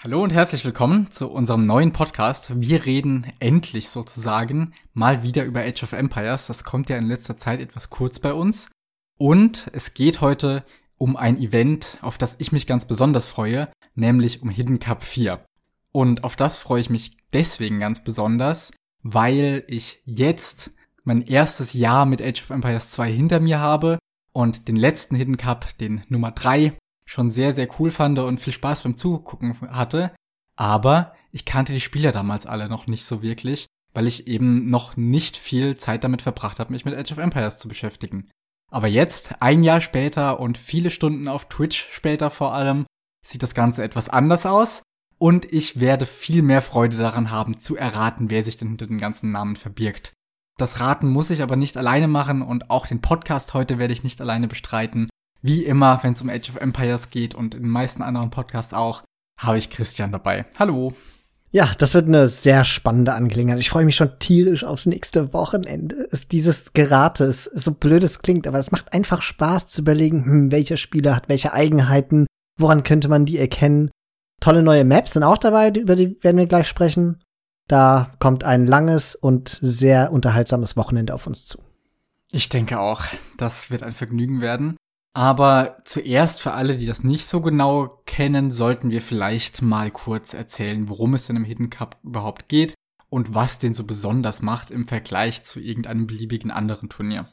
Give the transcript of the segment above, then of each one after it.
Hallo und herzlich willkommen zu unserem neuen Podcast. Wir reden endlich sozusagen mal wieder über Age of Empires. Das kommt ja in letzter Zeit etwas kurz bei uns. Und es geht heute um ein Event, auf das ich mich ganz besonders freue, nämlich um Hidden Cup 4. Und auf das freue ich mich deswegen ganz besonders, weil ich jetzt mein erstes Jahr mit Age of Empires 2 hinter mir habe und den letzten Hidden Cup, den Nummer 3, schon sehr, sehr cool fand und viel Spaß beim Zugucken hatte. Aber ich kannte die Spieler damals alle noch nicht so wirklich, weil ich eben noch nicht viel Zeit damit verbracht habe, mich mit Age of Empires zu beschäftigen. Aber jetzt, ein Jahr später und viele Stunden auf Twitch später vor allem, sieht das Ganze etwas anders aus. Und ich werde viel mehr Freude daran haben, zu erraten, wer sich denn hinter den ganzen Namen verbirgt. Das Raten muss ich aber nicht alleine machen und auch den Podcast heute werde ich nicht alleine bestreiten. Wie immer, wenn es um Age of Empires geht und in den meisten anderen Podcasts auch, habe ich Christian dabei. Hallo. Ja, das wird eine sehr spannende Angelegenheit. Ich freue mich schon tierisch aufs nächste Wochenende. Es, dieses Gerate ist so blöd es klingt, aber es macht einfach Spaß zu überlegen, hm, welcher Spieler hat welche Eigenheiten, woran könnte man die erkennen. Tolle neue Maps sind auch dabei, über die werden wir gleich sprechen. Da kommt ein langes und sehr unterhaltsames Wochenende auf uns zu. Ich denke auch, das wird ein Vergnügen werden. Aber zuerst für alle, die das nicht so genau kennen, sollten wir vielleicht mal kurz erzählen, worum es denn im Hidden Cup überhaupt geht und was den so besonders macht im Vergleich zu irgendeinem beliebigen anderen Turnier.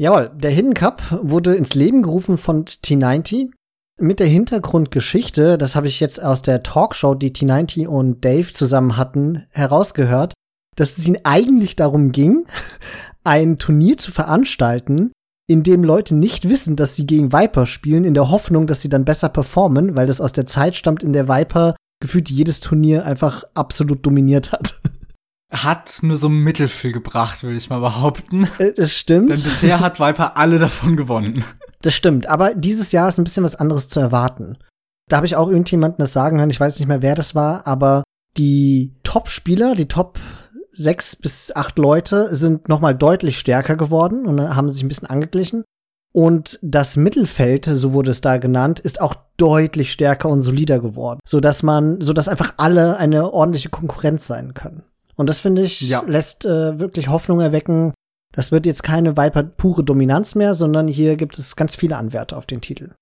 Jawohl, der Hidden Cup wurde ins Leben gerufen von T90 mit der Hintergrundgeschichte, das habe ich jetzt aus der Talkshow, die T90 und Dave zusammen hatten, herausgehört, dass es ihnen eigentlich darum ging, ein Turnier zu veranstalten, in dem Leute nicht wissen, dass sie gegen Viper spielen, in der Hoffnung, dass sie dann besser performen, weil das aus der Zeit stammt, in der Viper gefühlt jedes Turnier einfach absolut dominiert hat. Hat nur so Mittel viel gebracht, würde ich mal behaupten. Äh, es stimmt. Denn bisher hat Viper alle davon gewonnen. Das stimmt, aber dieses Jahr ist ein bisschen was anderes zu erwarten. Da habe ich auch irgendjemanden das sagen hören, ich weiß nicht mehr, wer das war, aber die Top-Spieler, die Top sechs bis acht Leute sind noch mal deutlich stärker geworden und haben sich ein bisschen angeglichen. Und das Mittelfeld, so wurde es da genannt, ist auch deutlich stärker und solider geworden, so dass man, so dass einfach alle eine ordentliche Konkurrenz sein können. Und das finde ich ja. lässt äh, wirklich Hoffnung erwecken. Das wird jetzt keine Viper pure Dominanz mehr, sondern hier gibt es ganz viele Anwärter auf den Titel.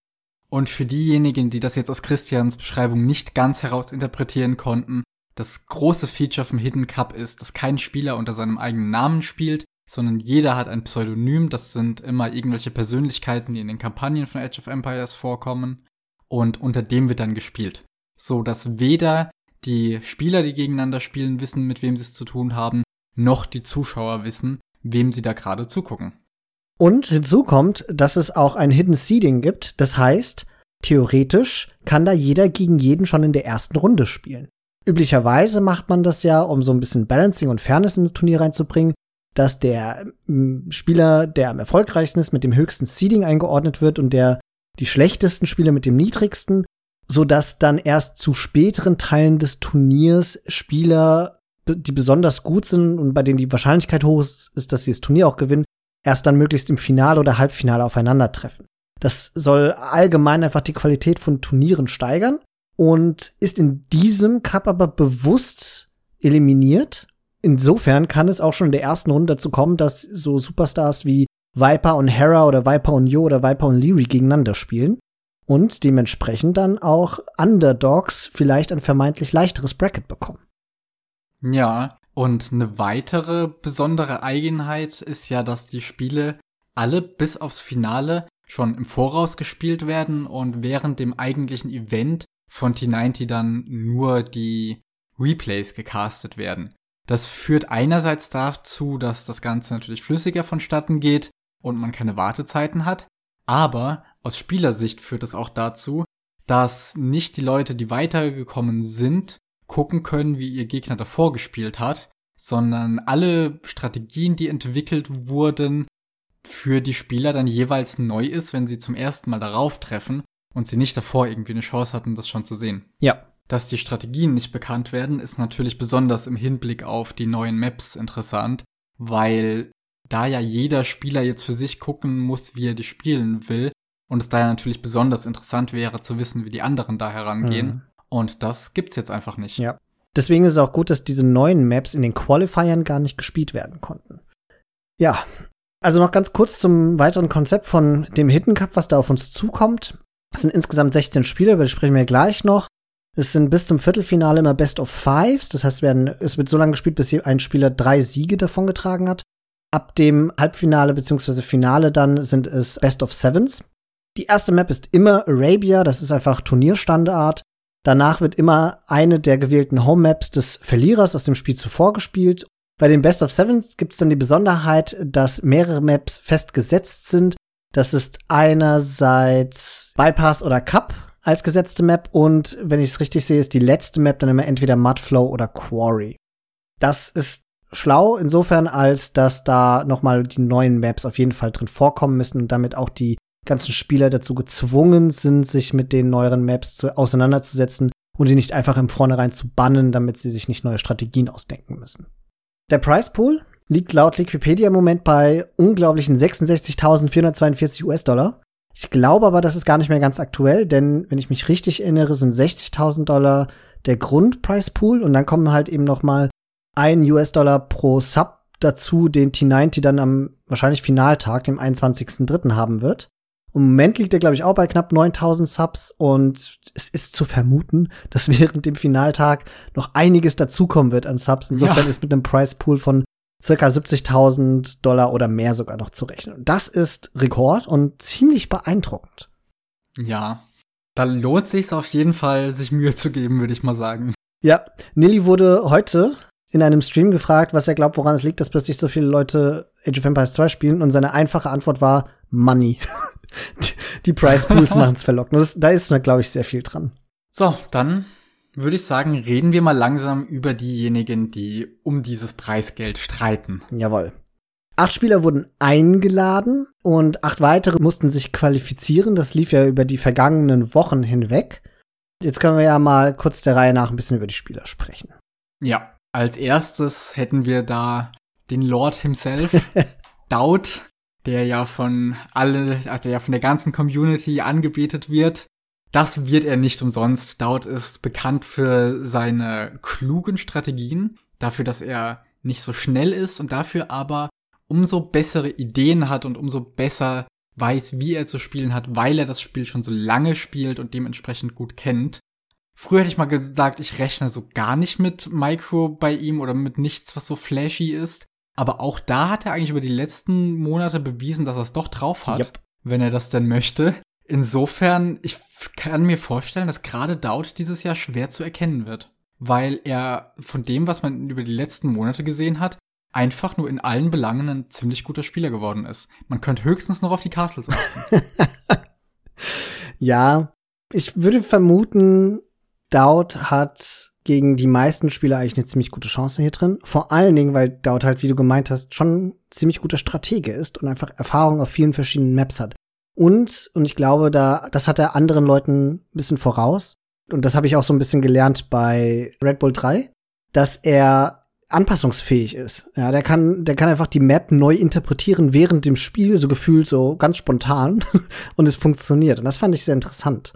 Und für diejenigen, die das jetzt aus Christians Beschreibung nicht ganz herausinterpretieren konnten, das große Feature vom Hidden Cup ist, dass kein Spieler unter seinem eigenen Namen spielt, sondern jeder hat ein Pseudonym. Das sind immer irgendwelche Persönlichkeiten, die in den Kampagnen von Age of Empires vorkommen. Und unter dem wird dann gespielt. So dass weder die Spieler, die gegeneinander spielen, wissen, mit wem sie es zu tun haben, noch die Zuschauer wissen, wem sie da gerade zugucken. Und hinzu kommt, dass es auch ein Hidden Seeding gibt. Das heißt, theoretisch kann da jeder gegen jeden schon in der ersten Runde spielen. Üblicherweise macht man das ja, um so ein bisschen Balancing und Fairness ins Turnier reinzubringen, dass der mm, Spieler, der am erfolgreichsten ist, mit dem höchsten Seeding eingeordnet wird und der die schlechtesten Spieler mit dem niedrigsten, so dass dann erst zu späteren Teilen des Turniers Spieler, die besonders gut sind und bei denen die Wahrscheinlichkeit hoch ist, dass sie das Turnier auch gewinnen, erst dann möglichst im Finale oder Halbfinale aufeinandertreffen. Das soll allgemein einfach die Qualität von Turnieren steigern und ist in diesem Cup aber bewusst eliminiert. Insofern kann es auch schon in der ersten Runde dazu kommen, dass so Superstars wie Viper und Hera oder Viper und Yo oder Viper und Leary gegeneinander spielen und dementsprechend dann auch Underdogs vielleicht ein vermeintlich leichteres Bracket bekommen. Ja, und eine weitere besondere Eigenheit ist ja, dass die Spiele alle bis aufs Finale schon im Voraus gespielt werden und während dem eigentlichen Event von T90 dann nur die Replays gecastet werden. Das führt einerseits dazu, dass das Ganze natürlich flüssiger vonstatten geht und man keine Wartezeiten hat, aber aus Spielersicht führt es auch dazu, dass nicht die Leute, die weitergekommen sind, gucken können, wie ihr Gegner davor gespielt hat, sondern alle Strategien, die entwickelt wurden, für die Spieler dann jeweils neu ist, wenn sie zum ersten Mal darauf treffen und sie nicht davor irgendwie eine Chance hatten, das schon zu sehen. Ja. Dass die Strategien nicht bekannt werden, ist natürlich besonders im Hinblick auf die neuen Maps interessant, weil da ja jeder Spieler jetzt für sich gucken muss, wie er die spielen will und es daher natürlich besonders interessant wäre zu wissen, wie die anderen da herangehen. Mhm. Und das gibt's jetzt einfach nicht. Ja. Deswegen ist es auch gut, dass diese neuen Maps in den Qualifiern gar nicht gespielt werden konnten. Ja. Also noch ganz kurz zum weiteren Konzept von dem Hidden Cup, was da auf uns zukommt. Es sind insgesamt 16 Spiele, über die sprechen wir gleich noch. Es sind bis zum Viertelfinale immer Best of Fives. Das heißt, werden, es wird so lange gespielt, bis ein Spieler drei Siege davongetragen hat. Ab dem Halbfinale bzw. Finale dann sind es Best of Sevens. Die erste Map ist immer Arabia, das ist einfach Turnierstandard. Danach wird immer eine der gewählten Home Maps des Verlierers aus dem Spiel zuvor gespielt. Bei den Best of Sevens gibt es dann die Besonderheit, dass mehrere Maps festgesetzt sind. Das ist einerseits Bypass oder Cup als gesetzte Map und wenn ich es richtig sehe, ist die letzte Map dann immer entweder Mudflow oder Quarry. Das ist schlau insofern, als dass da nochmal die neuen Maps auf jeden Fall drin vorkommen müssen und damit auch die ganzen Spieler dazu gezwungen sind, sich mit den neueren Maps zu, auseinanderzusetzen und die nicht einfach im Vornherein zu bannen, damit sie sich nicht neue Strategien ausdenken müssen. Der Price Pool liegt laut Wikipedia im Moment bei unglaublichen 66.442 US-Dollar. Ich glaube aber, das ist gar nicht mehr ganz aktuell, denn wenn ich mich richtig erinnere, sind 60.000 Dollar der Grundprice Pool und dann kommen halt eben noch mal ein US-Dollar pro Sub dazu, den T90 dann am wahrscheinlich Finaltag, dem 21.03. haben wird. Im Moment liegt er, glaube ich, auch bei knapp 9000 Subs und es ist zu vermuten, dass während dem Finaltag noch einiges dazukommen wird an Subs. Insofern ja. ist mit einem Price Pool von circa 70.000 Dollar oder mehr sogar noch zu rechnen. Das ist Rekord und ziemlich beeindruckend. Ja, da lohnt sich auf jeden Fall, sich Mühe zu geben, würde ich mal sagen. Ja, Nilly wurde heute in einem Stream gefragt, was er glaubt, woran es liegt, dass plötzlich so viele Leute Age of Empires 2 spielen und seine einfache Antwort war Money. die Price Pools machen es verlockend. Das, da ist, glaube ich, sehr viel dran. So, dann würde ich sagen, reden wir mal langsam über diejenigen, die um dieses Preisgeld streiten. Jawohl. Acht Spieler wurden eingeladen und acht weitere mussten sich qualifizieren. Das lief ja über die vergangenen Wochen hinweg. Jetzt können wir ja mal kurz der Reihe nach ein bisschen über die Spieler sprechen. Ja, als erstes hätten wir da den Lord himself, Daud, der ja von alle, also der ja von der ganzen Community angebetet wird. Das wird er nicht umsonst. Daud ist bekannt für seine klugen Strategien, dafür, dass er nicht so schnell ist und dafür aber umso bessere Ideen hat und umso besser weiß, wie er zu spielen hat, weil er das Spiel schon so lange spielt und dementsprechend gut kennt. Früher hätte ich mal gesagt, ich rechne so gar nicht mit Micro bei ihm oder mit nichts, was so flashy ist. Aber auch da hat er eigentlich über die letzten Monate bewiesen, dass er es doch drauf hat, yep. wenn er das denn möchte. Insofern, ich kann mir vorstellen, dass gerade Dowd dieses Jahr schwer zu erkennen wird. Weil er von dem, was man über die letzten Monate gesehen hat, einfach nur in allen Belangen ein ziemlich guter Spieler geworden ist. Man könnte höchstens noch auf die Castles achten. ja, ich würde vermuten, Dowd hat gegen die meisten Spieler eigentlich eine ziemlich gute Chance hier drin. Vor allen Dingen, weil Dowd halt, wie du gemeint hast, schon ziemlich guter Stratege ist und einfach Erfahrung auf vielen verschiedenen Maps hat. Und, und ich glaube, da, das hat er anderen Leuten ein bisschen voraus. Und das habe ich auch so ein bisschen gelernt bei Red Bull 3, dass er anpassungsfähig ist. Ja, der kann, der kann einfach die Map neu interpretieren während dem Spiel, so gefühlt so ganz spontan. und es funktioniert. Und das fand ich sehr interessant.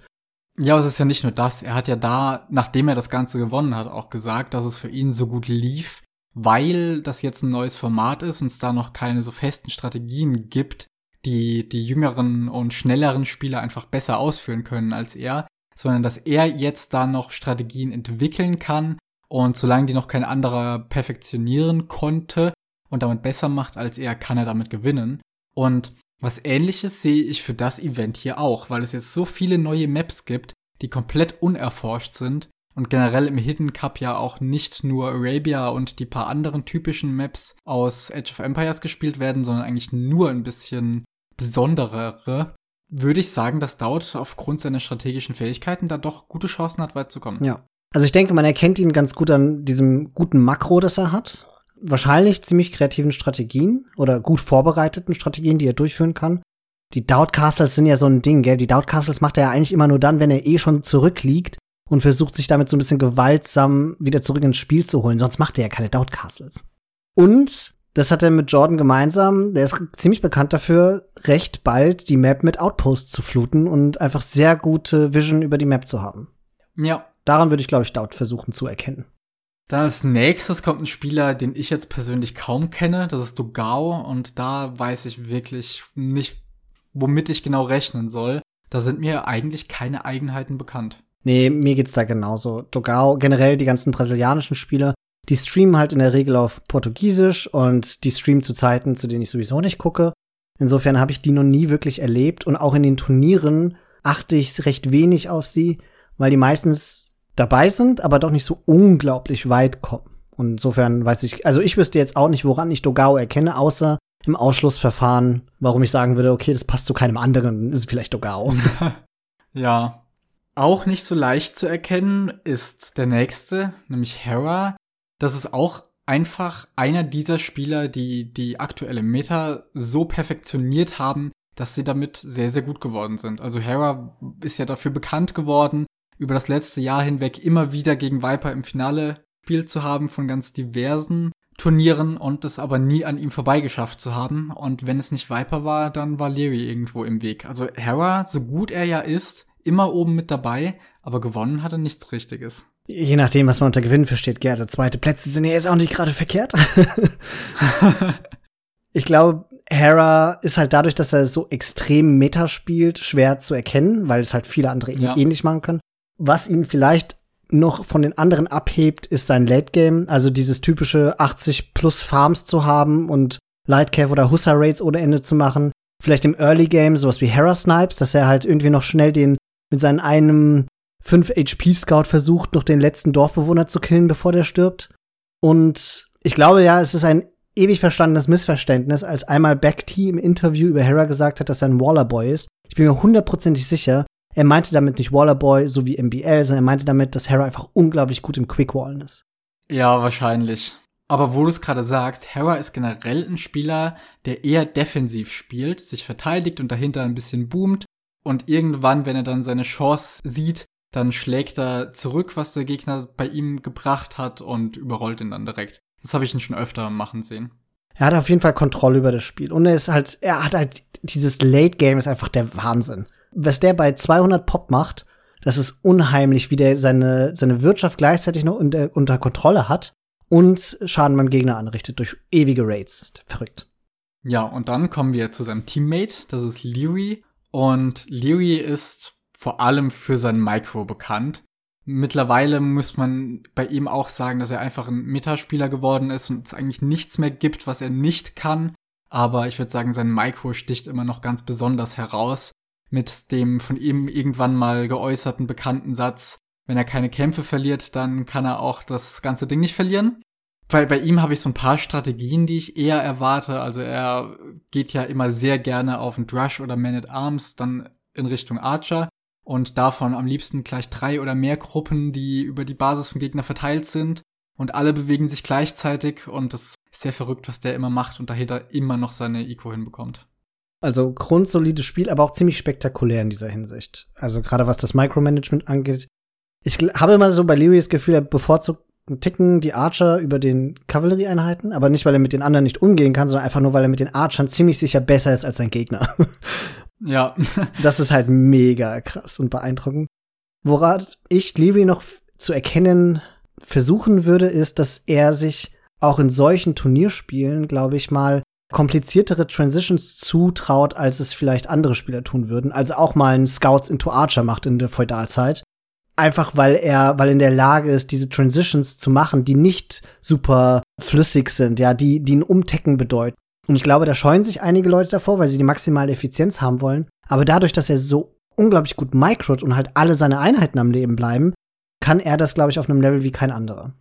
Ja, aber es ist ja nicht nur das. Er hat ja da, nachdem er das Ganze gewonnen hat, auch gesagt, dass es für ihn so gut lief, weil das jetzt ein neues Format ist und es da noch keine so festen Strategien gibt, die die jüngeren und schnelleren Spieler einfach besser ausführen können als er, sondern dass er jetzt da noch Strategien entwickeln kann und solange die noch kein anderer perfektionieren konnte und damit besser macht als er, kann er damit gewinnen. Und was ähnliches sehe ich für das Event hier auch, weil es jetzt so viele neue Maps gibt, die komplett unerforscht sind und generell im Hidden Cup ja auch nicht nur Arabia und die paar anderen typischen Maps aus Age of Empires gespielt werden, sondern eigentlich nur ein bisschen besonderere, würde ich sagen, dass Daud aufgrund seiner strategischen Fähigkeiten da doch gute Chancen hat, weit zu kommen. Ja. Also ich denke, man erkennt ihn ganz gut an diesem guten Makro, das er hat. Wahrscheinlich ziemlich kreativen Strategien oder gut vorbereiteten Strategien, die er durchführen kann. Die Doubt Castles sind ja so ein Ding, gell? Die Doubt Castles macht er ja eigentlich immer nur dann, wenn er eh schon zurückliegt und versucht sich damit so ein bisschen gewaltsam wieder zurück ins Spiel zu holen. Sonst macht er ja keine Doubt Castles. Und das hat er mit Jordan gemeinsam. Der ist ziemlich bekannt dafür, recht bald die Map mit Outposts zu fluten und einfach sehr gute Vision über die Map zu haben. Ja, Daran würde ich, glaube ich, dort versuchen zu erkennen. Dann als nächstes kommt ein Spieler, den ich jetzt persönlich kaum kenne. Das ist Dogao. Und da weiß ich wirklich nicht, womit ich genau rechnen soll. Da sind mir eigentlich keine Eigenheiten bekannt. Nee, mir geht's da genauso. Dogao, generell die ganzen brasilianischen Spieler, die streamen halt in der Regel auf Portugiesisch und die streamen zu Zeiten, zu denen ich sowieso nicht gucke. Insofern habe ich die noch nie wirklich erlebt und auch in den Turnieren achte ich recht wenig auf sie, weil die meistens dabei sind, aber doch nicht so unglaublich weit kommen. Und insofern weiß ich, also ich wüsste jetzt auch nicht, woran ich Dogao erkenne, außer im Ausschlussverfahren, warum ich sagen würde, okay, das passt zu keinem anderen, ist vielleicht Dogao. ja. Auch nicht so leicht zu erkennen ist der nächste, nämlich Hera. Das ist auch einfach einer dieser Spieler, die die aktuelle Meta so perfektioniert haben, dass sie damit sehr, sehr gut geworden sind. Also Hera ist ja dafür bekannt geworden, über das letzte Jahr hinweg immer wieder gegen Viper im Finale gespielt zu haben von ganz diversen Turnieren und es aber nie an ihm vorbeigeschafft zu haben. Und wenn es nicht Viper war, dann war Leary irgendwo im Weg. Also Hera, so gut er ja ist, immer oben mit dabei, aber gewonnen hat er nichts Richtiges. Je nachdem, was man unter Gewinnen versteht, gell? Also zweite Plätze sind ja jetzt auch nicht gerade verkehrt. ich glaube, Hera ist halt dadurch, dass er so extrem Meta spielt, schwer zu erkennen, weil es halt viele andere ja. ähnlich machen können. Was ihn vielleicht noch von den anderen abhebt, ist sein Late Game, also dieses typische 80 plus Farms zu haben und Lightcave oder Hussa Raids ohne Ende zu machen. Vielleicht im Early Game sowas wie Hera Snipes, dass er halt irgendwie noch schnell den mit seinem einem 5 HP Scout versucht, noch den letzten Dorfbewohner zu killen, bevor der stirbt. Und ich glaube ja, es ist ein ewig verstandenes Missverständnis, als einmal Backty im Interview über Hera gesagt hat, dass er ein Wallerboy ist. Ich bin mir hundertprozentig sicher, er meinte damit nicht Wallerboy, so wie MBL, sondern er meinte damit, dass Hera einfach unglaublich gut im Quickwallen ist. Ja, wahrscheinlich. Aber wo du es gerade sagst, Hera ist generell ein Spieler, der eher defensiv spielt, sich verteidigt und dahinter ein bisschen boomt. Und irgendwann, wenn er dann seine Chance sieht, dann schlägt er zurück, was der Gegner bei ihm gebracht hat und überrollt ihn dann direkt. Das habe ich ihn schon öfter machen sehen. Er hat auf jeden Fall Kontrolle über das Spiel. Und er ist halt, er hat halt, dieses Late Game ist einfach der Wahnsinn. Was der bei 200 Pop macht, das ist unheimlich, wie der seine, seine Wirtschaft gleichzeitig noch unter, unter Kontrolle hat und Schaden beim Gegner anrichtet durch ewige Raids. Das ist verrückt. Ja, und dann kommen wir zu seinem Teammate, das ist Leary. Und Leary ist vor allem für sein Micro bekannt. Mittlerweile muss man bei ihm auch sagen, dass er einfach ein Metaspieler geworden ist und es eigentlich nichts mehr gibt, was er nicht kann. Aber ich würde sagen, sein Micro sticht immer noch ganz besonders heraus mit dem von ihm irgendwann mal geäußerten bekannten Satz, wenn er keine Kämpfe verliert, dann kann er auch das ganze Ding nicht verlieren. Weil bei ihm habe ich so ein paar Strategien, die ich eher erwarte. Also er geht ja immer sehr gerne auf einen Drush oder Man at Arms, dann in Richtung Archer und davon am liebsten gleich drei oder mehr Gruppen, die über die Basis vom Gegner verteilt sind und alle bewegen sich gleichzeitig und das ist sehr verrückt, was der immer macht und dahinter immer noch seine Eco hinbekommt. Also grundsolides Spiel, aber auch ziemlich spektakulär in dieser Hinsicht. Also gerade was das Micromanagement angeht. Ich habe immer so bei Leary das Gefühl, er bevorzugt einen Ticken die Archer über den Kavallerieeinheiten, aber nicht, weil er mit den anderen nicht umgehen kann, sondern einfach nur, weil er mit den Archern ziemlich sicher besser ist als sein Gegner. Ja. das ist halt mega krass und beeindruckend. Woran ich Leary noch zu erkennen versuchen würde, ist, dass er sich auch in solchen Turnierspielen, glaube ich mal, kompliziertere Transitions zutraut, als es vielleicht andere Spieler tun würden. Also auch mal einen Scouts into Archer macht in der Feudalzeit. Einfach weil er, weil er in der Lage ist, diese Transitions zu machen, die nicht super flüssig sind, ja, die, die ein Umtecken bedeuten. Und ich glaube, da scheuen sich einige Leute davor, weil sie die maximale Effizienz haben wollen. Aber dadurch, dass er so unglaublich gut microt und halt alle seine Einheiten am Leben bleiben, kann er das, glaube ich, auf einem Level wie kein anderer.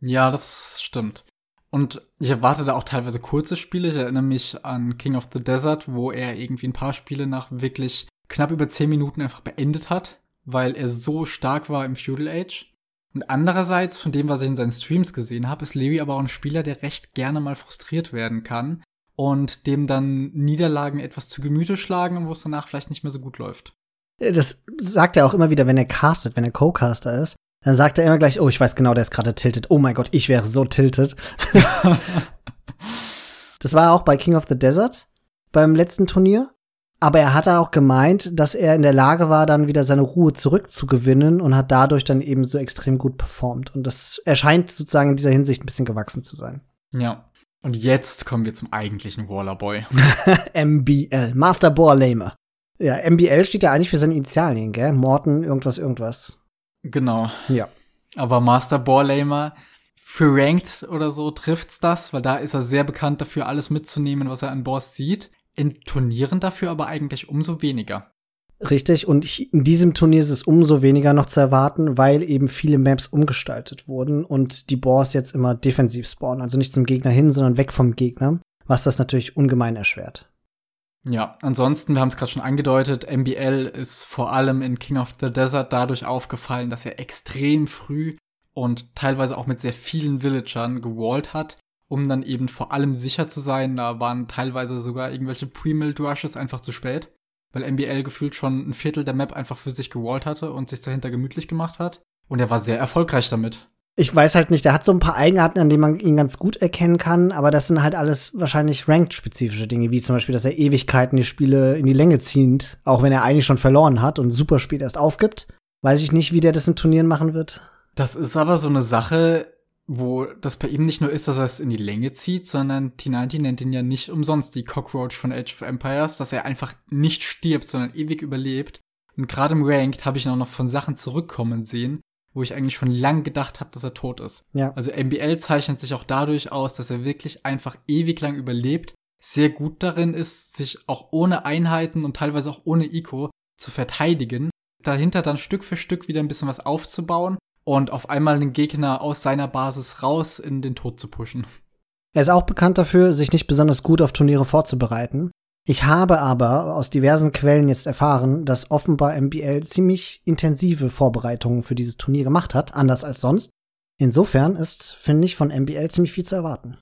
Ja, das stimmt. Und ich erwarte da auch teilweise kurze Spiele. Ich erinnere mich an King of the Desert, wo er irgendwie ein paar Spiele nach wirklich knapp über zehn Minuten einfach beendet hat, weil er so stark war im Feudal Age. Und andererseits, von dem, was ich in seinen Streams gesehen habe, ist Lewy aber auch ein Spieler, der recht gerne mal frustriert werden kann und dem dann Niederlagen etwas zu Gemüte schlagen und wo es danach vielleicht nicht mehr so gut läuft. Das sagt er auch immer wieder, wenn er castet, wenn er Co-Caster ist. Dann sagt er immer gleich, oh, ich weiß genau, der ist gerade tilted. Oh mein Gott, ich wäre so tilted. das war auch bei King of the Desert beim letzten Turnier. Aber er hat auch gemeint, dass er in der Lage war, dann wieder seine Ruhe zurückzugewinnen und hat dadurch dann eben so extrem gut performt. Und das erscheint sozusagen in dieser Hinsicht ein bisschen gewachsen zu sein. Ja. Und jetzt kommen wir zum eigentlichen Waller Boy. MBL, Master Boar Lame. Ja, MBL steht ja eigentlich für seine Initialien, gell? Morton, irgendwas, irgendwas. Genau. Ja. Aber Master Borlamer für Ranked oder so trifft's das, weil da ist er sehr bekannt dafür, alles mitzunehmen, was er an Boss sieht. In Turnieren dafür aber eigentlich umso weniger. Richtig, und in diesem Turnier ist es umso weniger noch zu erwarten, weil eben viele Maps umgestaltet wurden und die Boss jetzt immer defensiv spawnen. Also nicht zum Gegner hin, sondern weg vom Gegner, was das natürlich ungemein erschwert. Ja, ansonsten, wir haben es gerade schon angedeutet, MBL ist vor allem in King of the Desert dadurch aufgefallen, dass er extrem früh und teilweise auch mit sehr vielen Villagern gewallt hat, um dann eben vor allem sicher zu sein. Da waren teilweise sogar irgendwelche Pre-Milled Rushes einfach zu spät, weil MBL gefühlt schon ein Viertel der Map einfach für sich gewallt hatte und sich dahinter gemütlich gemacht hat. Und er war sehr erfolgreich damit. Ich weiß halt nicht, der hat so ein paar Eigenarten, an denen man ihn ganz gut erkennen kann, aber das sind halt alles wahrscheinlich ranked-spezifische Dinge, wie zum Beispiel, dass er Ewigkeiten die Spiele in die Länge zieht, auch wenn er eigentlich schon verloren hat und super spät erst aufgibt. Weiß ich nicht, wie der das in Turnieren machen wird. Das ist aber so eine Sache, wo das bei ihm nicht nur ist, dass er es in die Länge zieht, sondern T90 nennt ihn ja nicht umsonst die Cockroach von Age of Empires, dass er einfach nicht stirbt, sondern ewig überlebt. Und gerade im Ranked habe ich ihn auch noch von Sachen zurückkommen sehen, wo ich eigentlich schon lang gedacht habe, dass er tot ist. Ja. Also MBL zeichnet sich auch dadurch aus, dass er wirklich einfach ewig lang überlebt, sehr gut darin ist, sich auch ohne Einheiten und teilweise auch ohne Eco zu verteidigen, dahinter dann Stück für Stück wieder ein bisschen was aufzubauen und auf einmal den Gegner aus seiner Basis raus in den Tod zu pushen. Er ist auch bekannt dafür, sich nicht besonders gut auf Turniere vorzubereiten. Ich habe aber aus diversen Quellen jetzt erfahren, dass offenbar MBL ziemlich intensive Vorbereitungen für dieses Turnier gemacht hat, anders als sonst. Insofern ist, finde ich, von MBL ziemlich viel zu erwarten.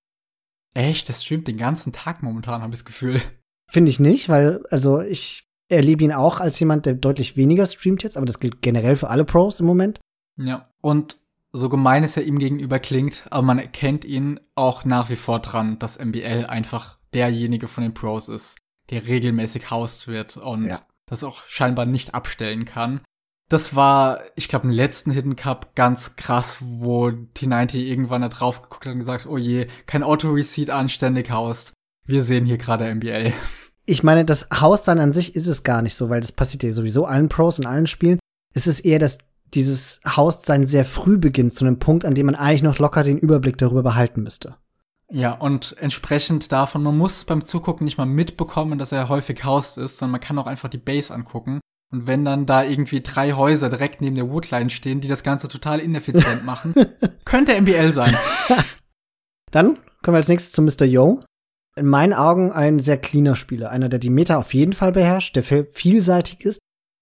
Echt? Das streamt den ganzen Tag momentan, habe ich das Gefühl. Finde ich nicht, weil, also ich erlebe ihn auch als jemand, der deutlich weniger streamt jetzt, aber das gilt generell für alle Pros im Moment. Ja. Und so gemein es ja ihm gegenüber klingt, aber man erkennt ihn auch nach wie vor dran, dass MBL einfach derjenige von den Pros ist, der regelmäßig haust wird und Ja. das auch scheinbar nicht abstellen kann. Das war, ich glaube, im letzten Hidden Cup ganz krass, wo T90 irgendwann da drauf geguckt hat und gesagt, oh je, kein Auto-Receipt anständig haust. Wir sehen hier gerade MBL. Ich meine, das Haus dann an sich ist es gar nicht so, weil das passiert ja sowieso allen Pros in allen Spielen. Es ist eher, dass dieses Haus sein sehr früh beginnt, zu einem Punkt, an dem man eigentlich noch locker den Überblick darüber behalten müsste. Ja, und entsprechend davon, man muss beim Zugucken nicht mal mitbekommen, dass er häufig haust ist, sondern man kann auch einfach die Base angucken. Und wenn dann da irgendwie drei Häuser direkt neben der Woodline stehen, die das Ganze total ineffizient machen, könnte MBL sein. Dann kommen wir als nächstes zu Mr. Yo. In meinen Augen ein sehr cleaner Spieler. Einer, der die Meta auf jeden Fall beherrscht, der viel- vielseitig ist.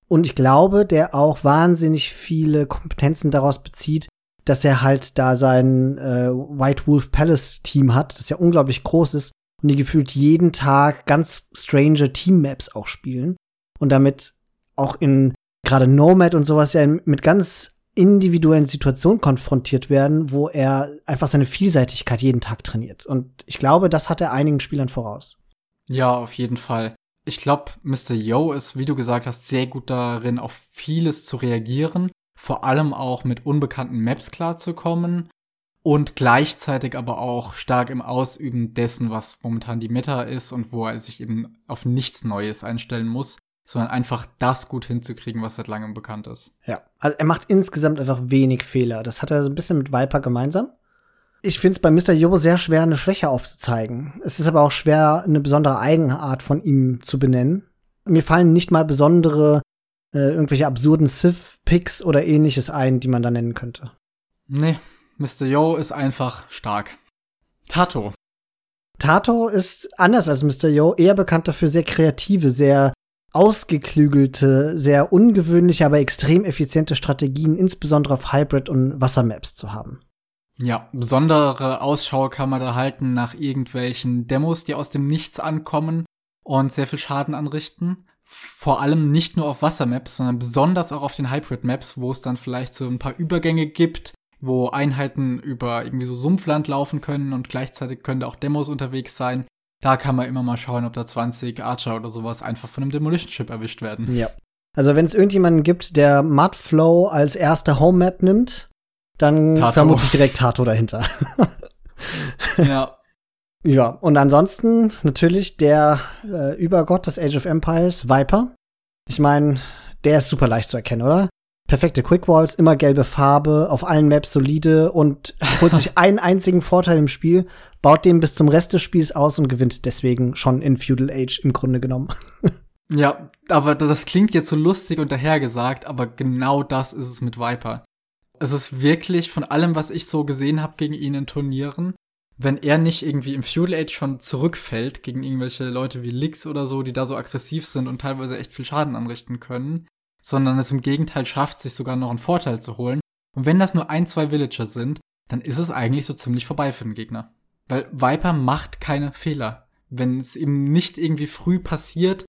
Und ich glaube, der auch wahnsinnig viele Kompetenzen daraus bezieht, dass er halt da sein äh, White Wolf Palace Team hat, das ja unglaublich groß ist und die gefühlt jeden Tag ganz strange Team-Maps auch spielen und damit auch in gerade Nomad und sowas ja mit ganz individuellen Situationen konfrontiert werden, wo er einfach seine Vielseitigkeit jeden Tag trainiert. Und ich glaube, das hat er einigen Spielern voraus. Ja, auf jeden Fall. Ich glaube, Mr. Yo ist, wie du gesagt hast, sehr gut darin, auf vieles zu reagieren, vor allem auch mit unbekannten Maps klarzukommen und gleichzeitig aber auch stark im Ausüben dessen, was momentan die Meta ist und wo er sich eben auf nichts Neues einstellen muss, sondern einfach das gut hinzukriegen, was seit langem bekannt ist. Ja. Also er macht insgesamt einfach wenig Fehler. Das hat er so ein bisschen mit Viper gemeinsam. Ich finde es bei Mr. Yo sehr schwer, eine Schwäche aufzuzeigen. Es ist aber auch schwer, eine besondere Eigenart von ihm zu benennen. Mir fallen nicht mal besondere, äh, irgendwelche absurden Sith-Picks oder ähnliches ein, die man da nennen könnte. Nee, Mr. Yo ist einfach stark. Tato. Tato ist anders als Mr. Yo eher bekannt dafür, sehr kreative, sehr ausgeklügelte, sehr ungewöhnliche, aber extrem effiziente Strategien, insbesondere auf Hybrid- und Wassermaps zu haben. Ja, besondere Ausschau kann man da halten nach irgendwelchen Demos, die aus dem Nichts ankommen und sehr viel Schaden anrichten. Vor allem nicht nur auf Wassermaps, sondern besonders auch auf den Hybrid-Maps, wo es dann vielleicht so ein paar Übergänge gibt, wo Einheiten über irgendwie so Sumpfland laufen können und gleichzeitig können da auch Demos unterwegs sein. Da kann man immer mal schauen, ob da 20 Archer oder sowas einfach von einem Demolition Ship erwischt werden. Ja. Also wenn es irgendjemanden gibt, der Mudflow als erste Home Map nimmt, dann Tato. vermute ich direkt Tato dahinter. ja. Ja, und ansonsten natürlich der äh, Übergott des Age of Empires, Viper. Ich meine, der ist super leicht zu erkennen, oder? Perfekte Quickwalls, immer gelbe Farbe, auf allen Maps solide und holt sich einen einzigen Vorteil im Spiel, baut den bis zum Rest des Spiels aus und gewinnt deswegen schon in Feudal Age im Grunde genommen. Ja, aber das, das klingt jetzt so lustig und dahergesagt, aber genau das ist es mit Viper. Es ist wirklich von allem, was ich so gesehen habe gegen ihn in Turnieren, wenn er nicht irgendwie im Feudal Age schon zurückfällt gegen irgendwelche Leute wie Lix oder so, die da so aggressiv sind und teilweise echt viel Schaden anrichten können, sondern es im Gegenteil schafft, sich sogar noch einen Vorteil zu holen. Und wenn das nur ein, zwei Villager sind, dann ist es eigentlich so ziemlich vorbei für den Gegner. Weil Viper macht keine Fehler. Wenn es ihm nicht irgendwie früh passiert,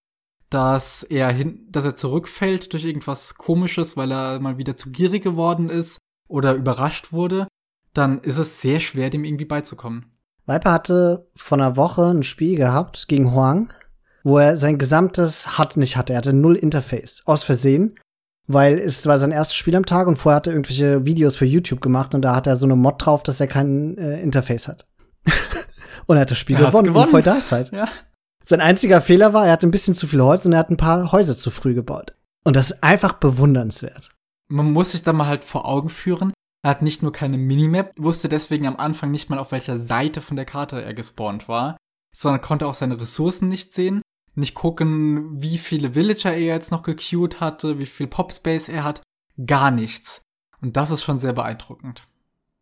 dass er hin, dass er zurückfällt durch irgendwas komisches, weil er mal wieder zu gierig geworden ist oder überrascht wurde, dann ist es sehr schwer, dem irgendwie beizukommen. Viper hatte vor einer Woche ein Spiel gehabt gegen Huang, wo er sein gesamtes HUD nicht hatte. Er hatte null Interface. Aus Versehen. Weil es war sein erstes Spiel am Tag und vorher hat er irgendwelche Videos für YouTube gemacht und da hat er so eine Mod drauf, dass er kein äh, Interface hat. und er hat das Spiel Er gewonnen, gewonnen. in Feudalzeit. Ja. Sein einziger Fehler war, er hatte ein bisschen zu viel Holz und er hat ein paar Häuser zu früh gebaut. Und das ist einfach bewundernswert. Man muss sich da mal halt vor Augen führen. Er hat nicht nur keine Minimap, wusste deswegen am Anfang nicht mal, auf welcher Seite von der Karte er gespawnt war, sondern konnte auch seine Ressourcen nicht sehen, nicht gucken, wie viele Villager er jetzt noch gequeued hatte, wie viel Popspace er hat, gar nichts. Und das ist schon sehr beeindruckend.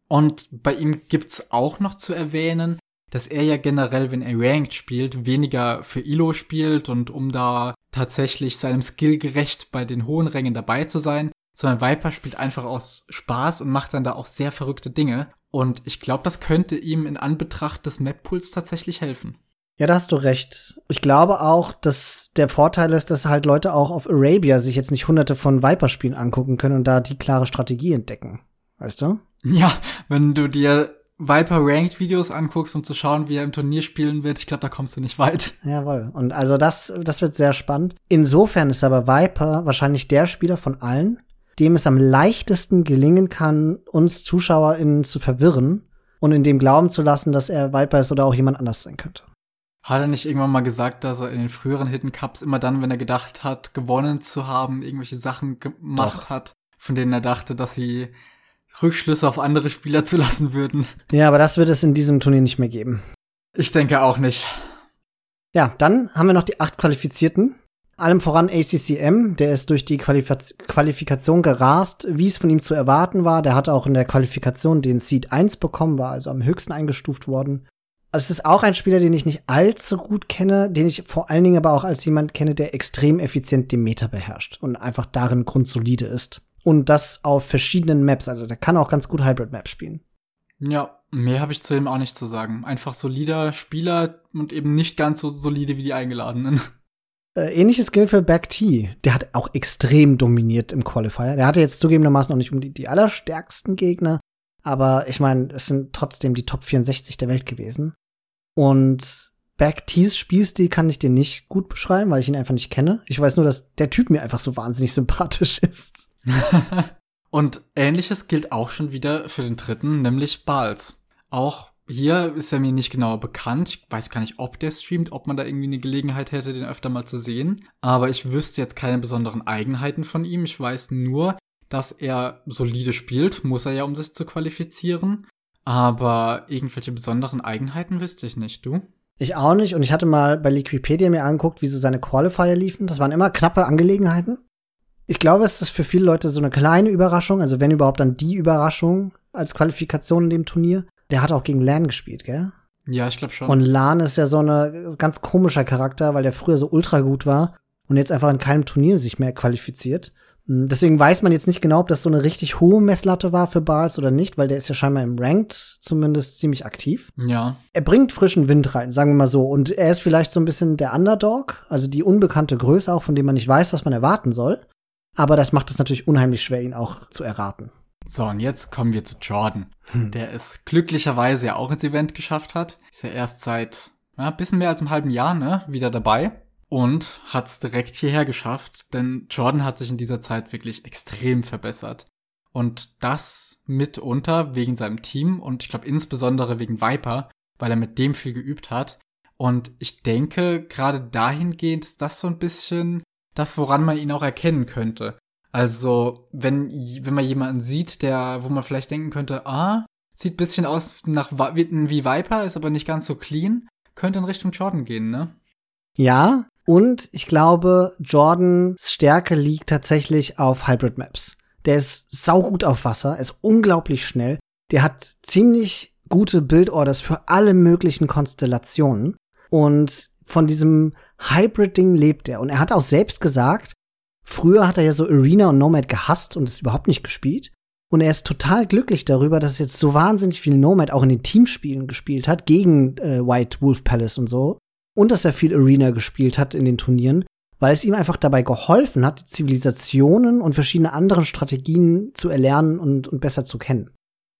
Und bei ihm gibt's auch noch zu erwähnen, dass er ja generell, wenn er Ranked spielt, weniger für Elo spielt und um da tatsächlich seinem Skill gerecht bei den hohen Rängen dabei zu sein, sondern Viper spielt einfach aus Spaß und macht dann da auch sehr verrückte Dinge. Und ich glaube, das könnte ihm in Anbetracht des Map-Pools tatsächlich helfen. Ja, da hast du recht. Ich glaube auch, dass der Vorteil ist, dass halt Leute auch auf Arabia sich jetzt nicht hunderte von Viper-Spielen angucken können und da die klare Strategie entdecken. Weißt du? Ja, wenn du dir Viper Ranked Videos anguckst, um zu schauen, wie er im Turnier spielen wird, ich glaube, da kommst du nicht weit. Jawohl. Und also das, das wird sehr spannend. Insofern ist aber Viper wahrscheinlich der Spieler von allen, dem es am leichtesten gelingen kann, uns ZuschauerInnen zu verwirren und in dem glauben zu lassen, dass er Viper ist oder auch jemand anders sein könnte. Hat er nicht irgendwann mal gesagt, dass er in den früheren Hidden Cups immer dann, wenn er gedacht hat, gewonnen zu haben, irgendwelche Sachen gemacht Doch. hat, von denen er dachte, dass sie Rückschlüsse auf andere Spieler zulassen würden? Ja, aber das wird es in diesem Turnier nicht mehr geben. Ich denke auch nicht. Ja, dann haben wir noch die acht Qualifizierten. Allem voran ACCM, der ist durch die Qualifaz Qualifikation gerast, wie es von ihm zu erwarten war. Der hatte auch in der Qualifikation den Seed 1 bekommen, war also am höchsten eingestuft worden. Es ist auch ein Spieler, den ich nicht allzu gut kenne, den ich vor allen Dingen aber auch als jemand kenne, der extrem effizient den Meta beherrscht und einfach darin grundsolide ist. Und das auf verschiedenen Maps. Also der kann auch ganz gut Hybrid-Maps spielen. Ja, mehr habe ich zu ihm auch nicht zu sagen. Einfach solider Spieler und eben nicht ganz so solide wie die Eingeladenen. Äh, ähnliches gilt für Back T. Der hat auch extrem dominiert im Qualifier. Der hatte jetzt zugegebenermaßen noch nicht um die, die allerstärksten Gegner, aber ich meine, es sind trotzdem die Top 64 der Welt gewesen. Und Back T's Spielstil kann ich dir nicht gut beschreiben, weil ich ihn einfach nicht kenne. Ich weiß nur, dass der Typ mir einfach so wahnsinnig sympathisch ist. Und ähnliches gilt auch schon wieder für den dritten, nämlich Bals. Auch hier ist er mir nicht genauer bekannt. Ich weiß gar nicht, ob der streamt, ob man da irgendwie eine Gelegenheit hätte, den öfter mal zu sehen. Aber ich wüsste jetzt keine besonderen Eigenheiten von ihm. Ich weiß nur, dass er solide spielt, muss er ja, um sich zu qualifizieren. Aber irgendwelche besonderen Eigenheiten wüsste ich nicht, du? Ich auch nicht. Und ich hatte mal bei Liquipedia mir angeguckt, wie so seine Qualifier liefen. Das waren immer knappe Angelegenheiten. Ich glaube, es ist für viele Leute so eine kleine Überraschung, also wenn überhaupt dann die Überraschung als Qualifikation in dem Turnier. Der hat auch gegen Lan gespielt, gell? Ja, ich glaube schon. Und Lan ist ja so eine ganz komischer Charakter, weil der früher so ultra gut war und jetzt einfach in keinem Turnier sich mehr qualifiziert. Hm, Deswegen weiß man jetzt nicht genau, ob das so eine richtig hohe Messlatte war für Bals oder nicht, weil der ist ja scheinbar im Ranked zumindest ziemlich aktiv. ja. Er bringt frischen Wind rein, sagen wir mal so. Und er ist vielleicht so ein bisschen der Underdog, also die unbekannte Größe auch, von dem man nicht weiß, was man erwarten soll. Aber das macht es natürlich unheimlich schwer, ihn auch zu erraten. So, und jetzt kommen wir zu Jordan, Hm. der es glücklicherweise ja auch ins Event geschafft hat. Ist ja erst seit ja, bisschen mehr als im halben Jahr, ne, wieder dabei und hat's direkt hierher geschafft, denn Jordan hat sich in dieser Zeit wirklich extrem verbessert. Und das mitunter wegen seinem Team und ich glaube insbesondere wegen Viper, weil er mit dem viel geübt hat. Und ich denke, gerade dahingehend ist das so ein bisschen das, woran man ihn auch erkennen könnte. Also, wenn, wenn man jemanden sieht, der, wo man vielleicht denken könnte, ah, sieht bisschen aus nach wie Viper, ist aber nicht ganz so clean, könnte in Richtung Jordan gehen, ne? Ja, und ich glaube, Jordans Stärke liegt tatsächlich auf Hybrid Maps. Der ist saugut auf Wasser, ist unglaublich schnell. Der hat ziemlich gute Bildorders für alle möglichen Konstellationen. Und von diesem Hybrid-Ding lebt er. Und er hat auch selbst gesagt, früher hat er ja so Arena und Nomad gehasst und es überhaupt nicht gespielt. Und er ist total glücklich darüber, dass er jetzt so wahnsinnig viel Nomad auch in den Teamspielen gespielt hat, gegen äh, White Wolf Palace und so. Und dass er viel Arena gespielt hat in den Turnieren, weil es ihm einfach dabei geholfen hat, Zivilisationen und verschiedene andere Strategien zu erlernen und, und besser zu kennen.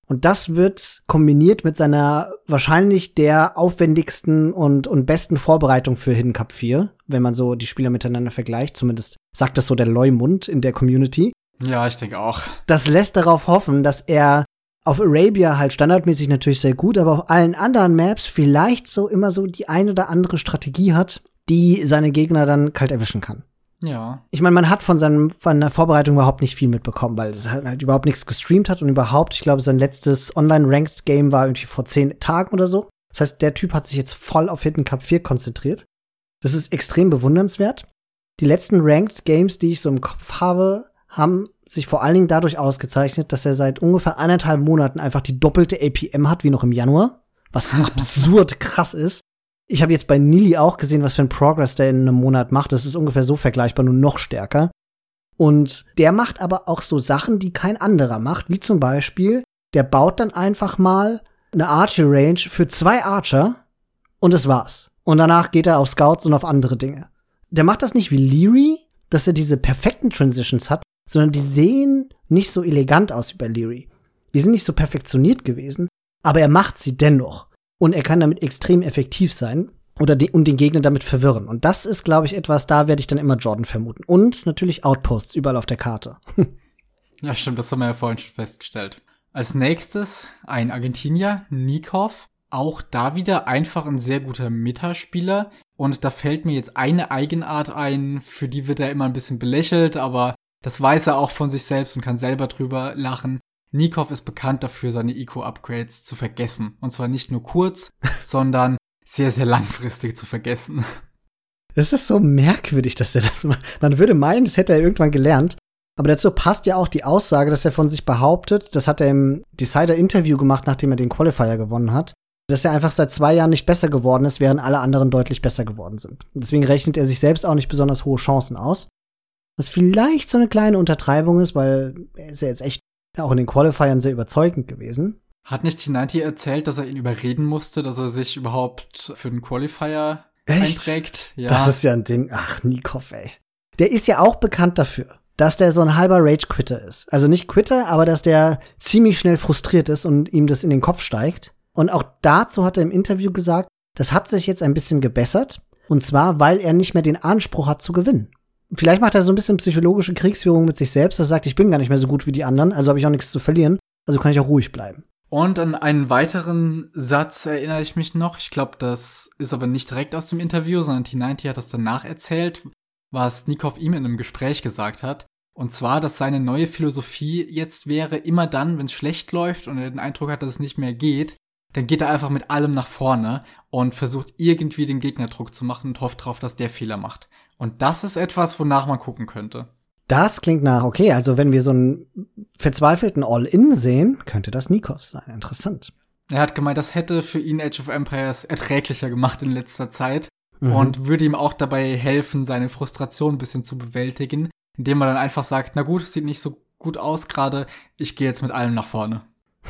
Und das wird kombiniert mit seiner wahrscheinlich der aufwendigsten und, und besten Vorbereitung für Hidden Cup 4, wenn man so die Spieler miteinander vergleicht. Zumindest sagt das so der Leumund in der Community. Ja, ich denke auch. Das lässt darauf hoffen, dass er auf Arabia halt standardmäßig natürlich sehr gut, aber auf allen anderen Maps vielleicht so immer so die eine oder andere Strategie hat, die seine Gegner dann kalt erwischen kann. Ja. Ich meine, man hat von, seinem, von der Vorbereitung überhaupt nicht viel mitbekommen, weil es halt, halt überhaupt nichts gestreamt hat und überhaupt, ich glaube, sein letztes Online-Ranked-Game war irgendwie vor zehn Tagen oder so. Das heißt, der Typ hat sich jetzt voll auf Hidden Cup 4 konzentriert. Das ist extrem bewundernswert. Die letzten Ranked Games, die ich so im Kopf habe, haben sich vor allen Dingen dadurch ausgezeichnet, dass er seit ungefähr eineinhalb Monaten einfach die doppelte APM hat wie noch im Januar, was absurd krass ist. Ich habe jetzt bei Nili auch gesehen, was für ein Progress der in einem Monat macht. Das ist ungefähr so vergleichbar, nur noch stärker. Und der macht aber auch so Sachen, die kein anderer macht, wie zum Beispiel, der baut dann einfach mal eine Archer Range für zwei Archer und das war's. Und danach geht er auf Scouts und auf andere Dinge. Der macht das nicht wie Leary, dass er diese perfekten Transitions hat, sondern die sehen nicht so elegant aus wie bei Leary. Die sind nicht so perfektioniert gewesen, aber er macht sie dennoch. Und er kann damit extrem effektiv sein oder den, und den Gegner damit verwirren. Und das ist, glaube ich, etwas, da werde ich dann immer Jordan vermuten. Und natürlich Outposts überall auf der Karte. ja, stimmt, das haben wir ja vorhin schon festgestellt. Als nächstes ein Argentinier, Nikov. Auch da wieder einfach ein sehr guter Metaspieler. Und da fällt mir jetzt eine Eigenart ein, für die wird er immer ein bisschen belächelt, aber das weiß er auch von sich selbst und kann selber drüber lachen. Nikov ist bekannt dafür, seine Eco-Upgrades zu vergessen. Und zwar nicht nur kurz, sondern sehr, sehr langfristig zu vergessen. Das ist so merkwürdig, dass er das macht. Man würde meinen, das hätte er irgendwann gelernt. Aber dazu passt ja auch die Aussage, dass er von sich behauptet, das hat er im Decider-Interview gemacht, nachdem er den Qualifier gewonnen hat, dass er einfach seit zwei Jahren nicht besser geworden ist, während alle anderen deutlich besser geworden sind. Deswegen rechnet er sich selbst auch nicht besonders hohe Chancen aus. Was vielleicht so eine kleine Untertreibung ist, weil er ist ja jetzt echt auch in den Qualifiern sehr überzeugend gewesen. Hat nicht T90 erzählt, dass er ihn überreden musste, dass er sich überhaupt für den Qualifier Echt? einträgt? Ja. Das ist ja ein Ding. Ach, Nikov, ey. Der ist ja auch bekannt dafür, dass der so ein halber Rage-Quitter ist. Also nicht Quitter, aber dass der ziemlich schnell frustriert ist und ihm das in den Kopf steigt. Und auch dazu hat er im Interview gesagt, das hat sich jetzt ein bisschen gebessert. Und zwar, weil er nicht mehr den Anspruch hat zu gewinnen. Vielleicht macht er so ein bisschen psychologische Kriegsführung mit sich selbst, dass er sagt, ich bin gar nicht mehr so gut wie die anderen, also habe ich auch nichts zu verlieren, also kann ich auch ruhig bleiben. Und an einen weiteren Satz erinnere ich mich noch. Ich glaube, das ist aber nicht direkt aus dem Interview, sondern T90 hat das danach erzählt, was Nikov ihm in einem Gespräch gesagt hat. Und zwar, dass seine neue Philosophie jetzt wäre, immer dann, wenn es schlecht läuft und er den Eindruck hat, dass es nicht mehr geht, dann geht er einfach mit allem nach vorne und versucht irgendwie den Gegnerdruck zu machen und hofft darauf, dass der Fehler macht. Und das ist etwas, wonach man gucken könnte. Das klingt nach, okay, also wenn wir so einen verzweifelten All-In sehen, könnte das Nikov sein. Interessant. Er hat gemeint, das hätte für ihn Age of Empires erträglicher gemacht in letzter Zeit mhm. und würde ihm auch dabei helfen, seine Frustration ein bisschen zu bewältigen, indem er dann einfach sagt, na gut, sieht nicht so gut aus gerade, ich gehe jetzt mit allem nach vorne.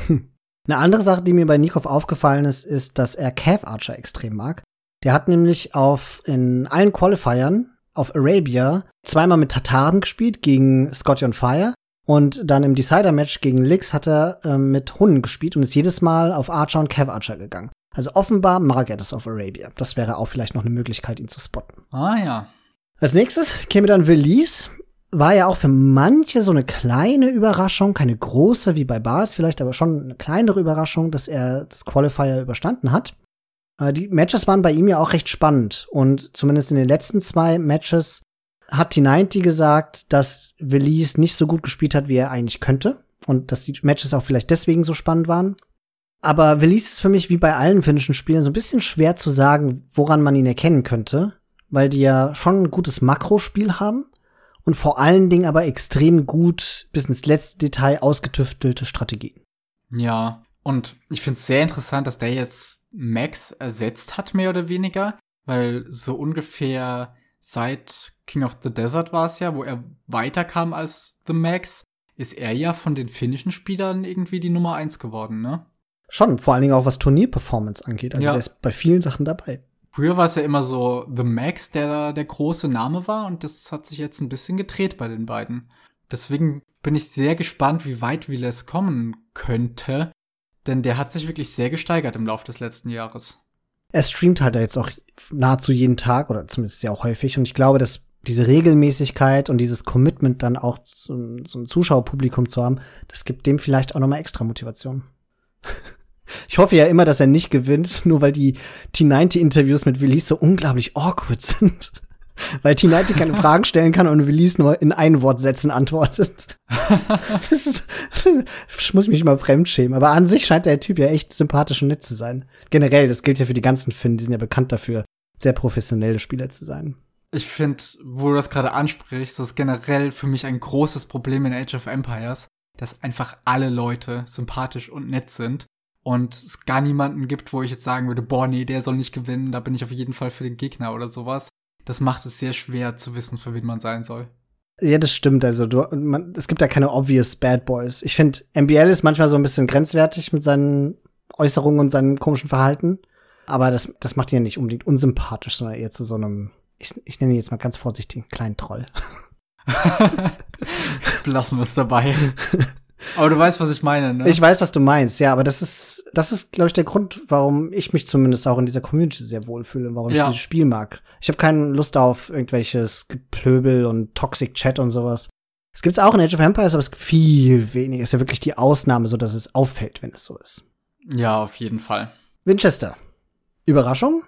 Eine andere Sache, die mir bei Nikov aufgefallen ist, ist, dass er Cav Archer extrem mag. Der hat nämlich auf in allen Qualifiern auf Arabia zweimal mit Tataren gespielt gegen Scotty Fire und dann im Decider-Match gegen Lix hat er äh, mit Hunden gespielt und ist jedes Mal auf Archer und Cav Archer gegangen. Also offenbar mag er das auf Arabia. Das wäre auch vielleicht noch eine Möglichkeit, ihn zu spotten. Ah ja. Als nächstes käme dann Release. War ja auch für manche so eine kleine Überraschung, keine große wie bei Bars vielleicht, aber schon eine kleinere Überraschung, dass er das Qualifier überstanden hat. Äh, die Matches waren bei ihm ja auch recht spannend und zumindest in den letzten zwei Matches hat T90 gesagt, dass Release nicht so gut gespielt hat, wie er eigentlich könnte und dass die Matches auch vielleicht deswegen so spannend waren. Aber Release ist für mich wie bei allen finnischen Spielen so ein bisschen schwer zu sagen, woran man ihn erkennen könnte, weil die ja schon ein gutes Makrospiel haben und vor allen Dingen aber extrem gut bis ins letzte Detail ausgetüftelte Strategien. Ja, und ich finde es sehr interessant, dass der jetzt Max ersetzt hat, mehr oder weniger, weil so ungefähr seit King of the Desert war es ja, wo er weiterkam als The Max, ist er ja von den finnischen Spielern irgendwie die Nummer eins geworden, ne? Schon, vor allen Dingen auch was Turnierperformance angeht. Also ja. der ist bei vielen Sachen dabei. Früher war es ja immer so The Max, der da der große Name war und das hat sich jetzt ein bisschen gedreht bei den beiden. Deswegen bin ich sehr gespannt, wie weit Viles kommen könnte, denn der hat sich wirklich sehr gesteigert im Laufe des letzten Jahres. Er streamt halt jetzt auch nahezu jeden Tag oder zumindest sehr häufig und ich glaube, dass diese Regelmäßigkeit und dieses Commitment dann auch zu, so ein Zuschauerpublikum zu haben, das gibt dem vielleicht auch nochmal extra Motivation. Ich hoffe ja immer, dass er nicht gewinnt, nur weil die T90-Interviews mit Willis so unglaublich awkward sind. Weil T90 keine Fragen stellen kann und Willis nur in ein Wortsätzen antwortet. ich muss mich mal fremdschämen. Aber an sich scheint der Typ ja echt sympathisch und nett zu sein. Generell, das gilt ja für die ganzen Finn, die sind ja bekannt dafür, sehr professionelle Spieler zu sein. Ich finde, wo du das gerade ansprichst, das ist generell für mich ein großes Problem in Age of Empires, dass einfach alle Leute sympathisch und nett sind und es gar niemanden gibt, wo ich jetzt sagen würde, boah, nee, der soll nicht gewinnen, da bin ich auf jeden Fall für den Gegner oder sowas. Das macht es sehr schwer zu wissen, für wen man sein soll. Ja, das stimmt. Also du, man, es gibt ja keine obvious Bad Boys. Ich finde, MBL ist manchmal so ein bisschen grenzwertig mit seinen Äußerungen und seinem komischen Verhalten. Aber das, das macht ihn ja nicht unbedingt unsympathisch, sondern eher zu so einem, ich, ich nenne ihn jetzt mal ganz vorsichtig, kleinen Troll. Belassen wir es dabei. Aber du weißt, was ich meine, ne? Ich weiß, was du meinst, ja, aber das ist, das ist, glaube ich, der Grund, warum ich mich zumindest auch in dieser Community sehr wohlfühle, warum ja. ich dieses Spiel mag. Ich habe keine Lust auf irgendwelches Geplöbel und Toxic Chat und sowas. Es gibt's auch in Age of Empires, aber es gibt viel weniger. Ist ja wirklich die Ausnahme, so dass es auffällt, wenn es so ist. Ja, auf jeden Fall. Winchester. Überraschung?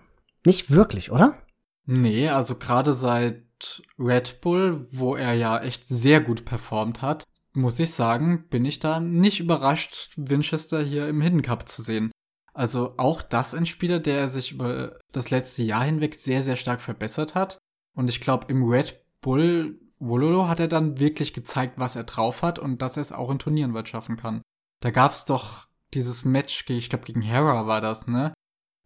Nicht wirklich, oder? Nee, also gerade seit Red Bull, wo er ja echt sehr gut performt hat, muss ich sagen, bin ich da nicht überrascht, Winchester hier im Hidden Cup zu sehen. Also auch das ein Spieler, der sich über das letzte Jahr hinweg sehr, sehr stark verbessert hat. Und ich glaube, im Red Bull Wololo hat er dann wirklich gezeigt, was er drauf hat und dass er es auch in Turnieren weit schaffen kann. Da gab's doch dieses Match, ich glaube gegen Hera war das, ne?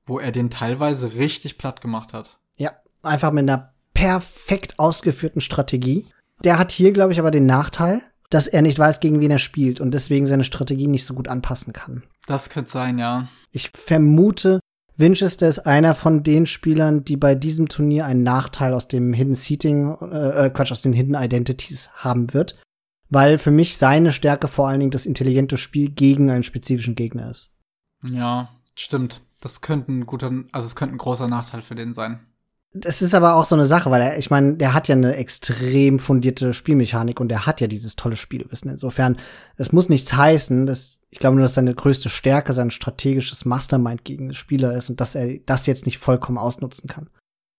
Wo er den teilweise richtig platt gemacht hat. Ja, einfach mit einer perfekt ausgeführten Strategie. Der hat hier, glaube ich, aber den Nachteil, dass er nicht weiß, gegen wen er spielt und deswegen seine Strategie nicht so gut anpassen kann. Das könnte sein, ja. Ich vermute, Winchester ist einer von den Spielern, die bei diesem Turnier einen Nachteil aus dem Hidden Seating, äh, äh, Quatsch, aus den Hidden Identities haben wird. Weil für mich seine Stärke vor allen Dingen das intelligente Spiel gegen einen spezifischen Gegner ist. Ja, stimmt. Das könnte ein guter, also es könnte ein großer Nachteil für den sein. Das ist aber auch so eine Sache, weil er, ich meine, der hat ja eine extrem fundierte Spielmechanik und er hat ja dieses tolle Spielwissen. Insofern, es muss nichts heißen, dass ich glaube nur, dass seine größte Stärke sein strategisches Mastermind gegen den Spieler ist und dass er das jetzt nicht vollkommen ausnutzen kann.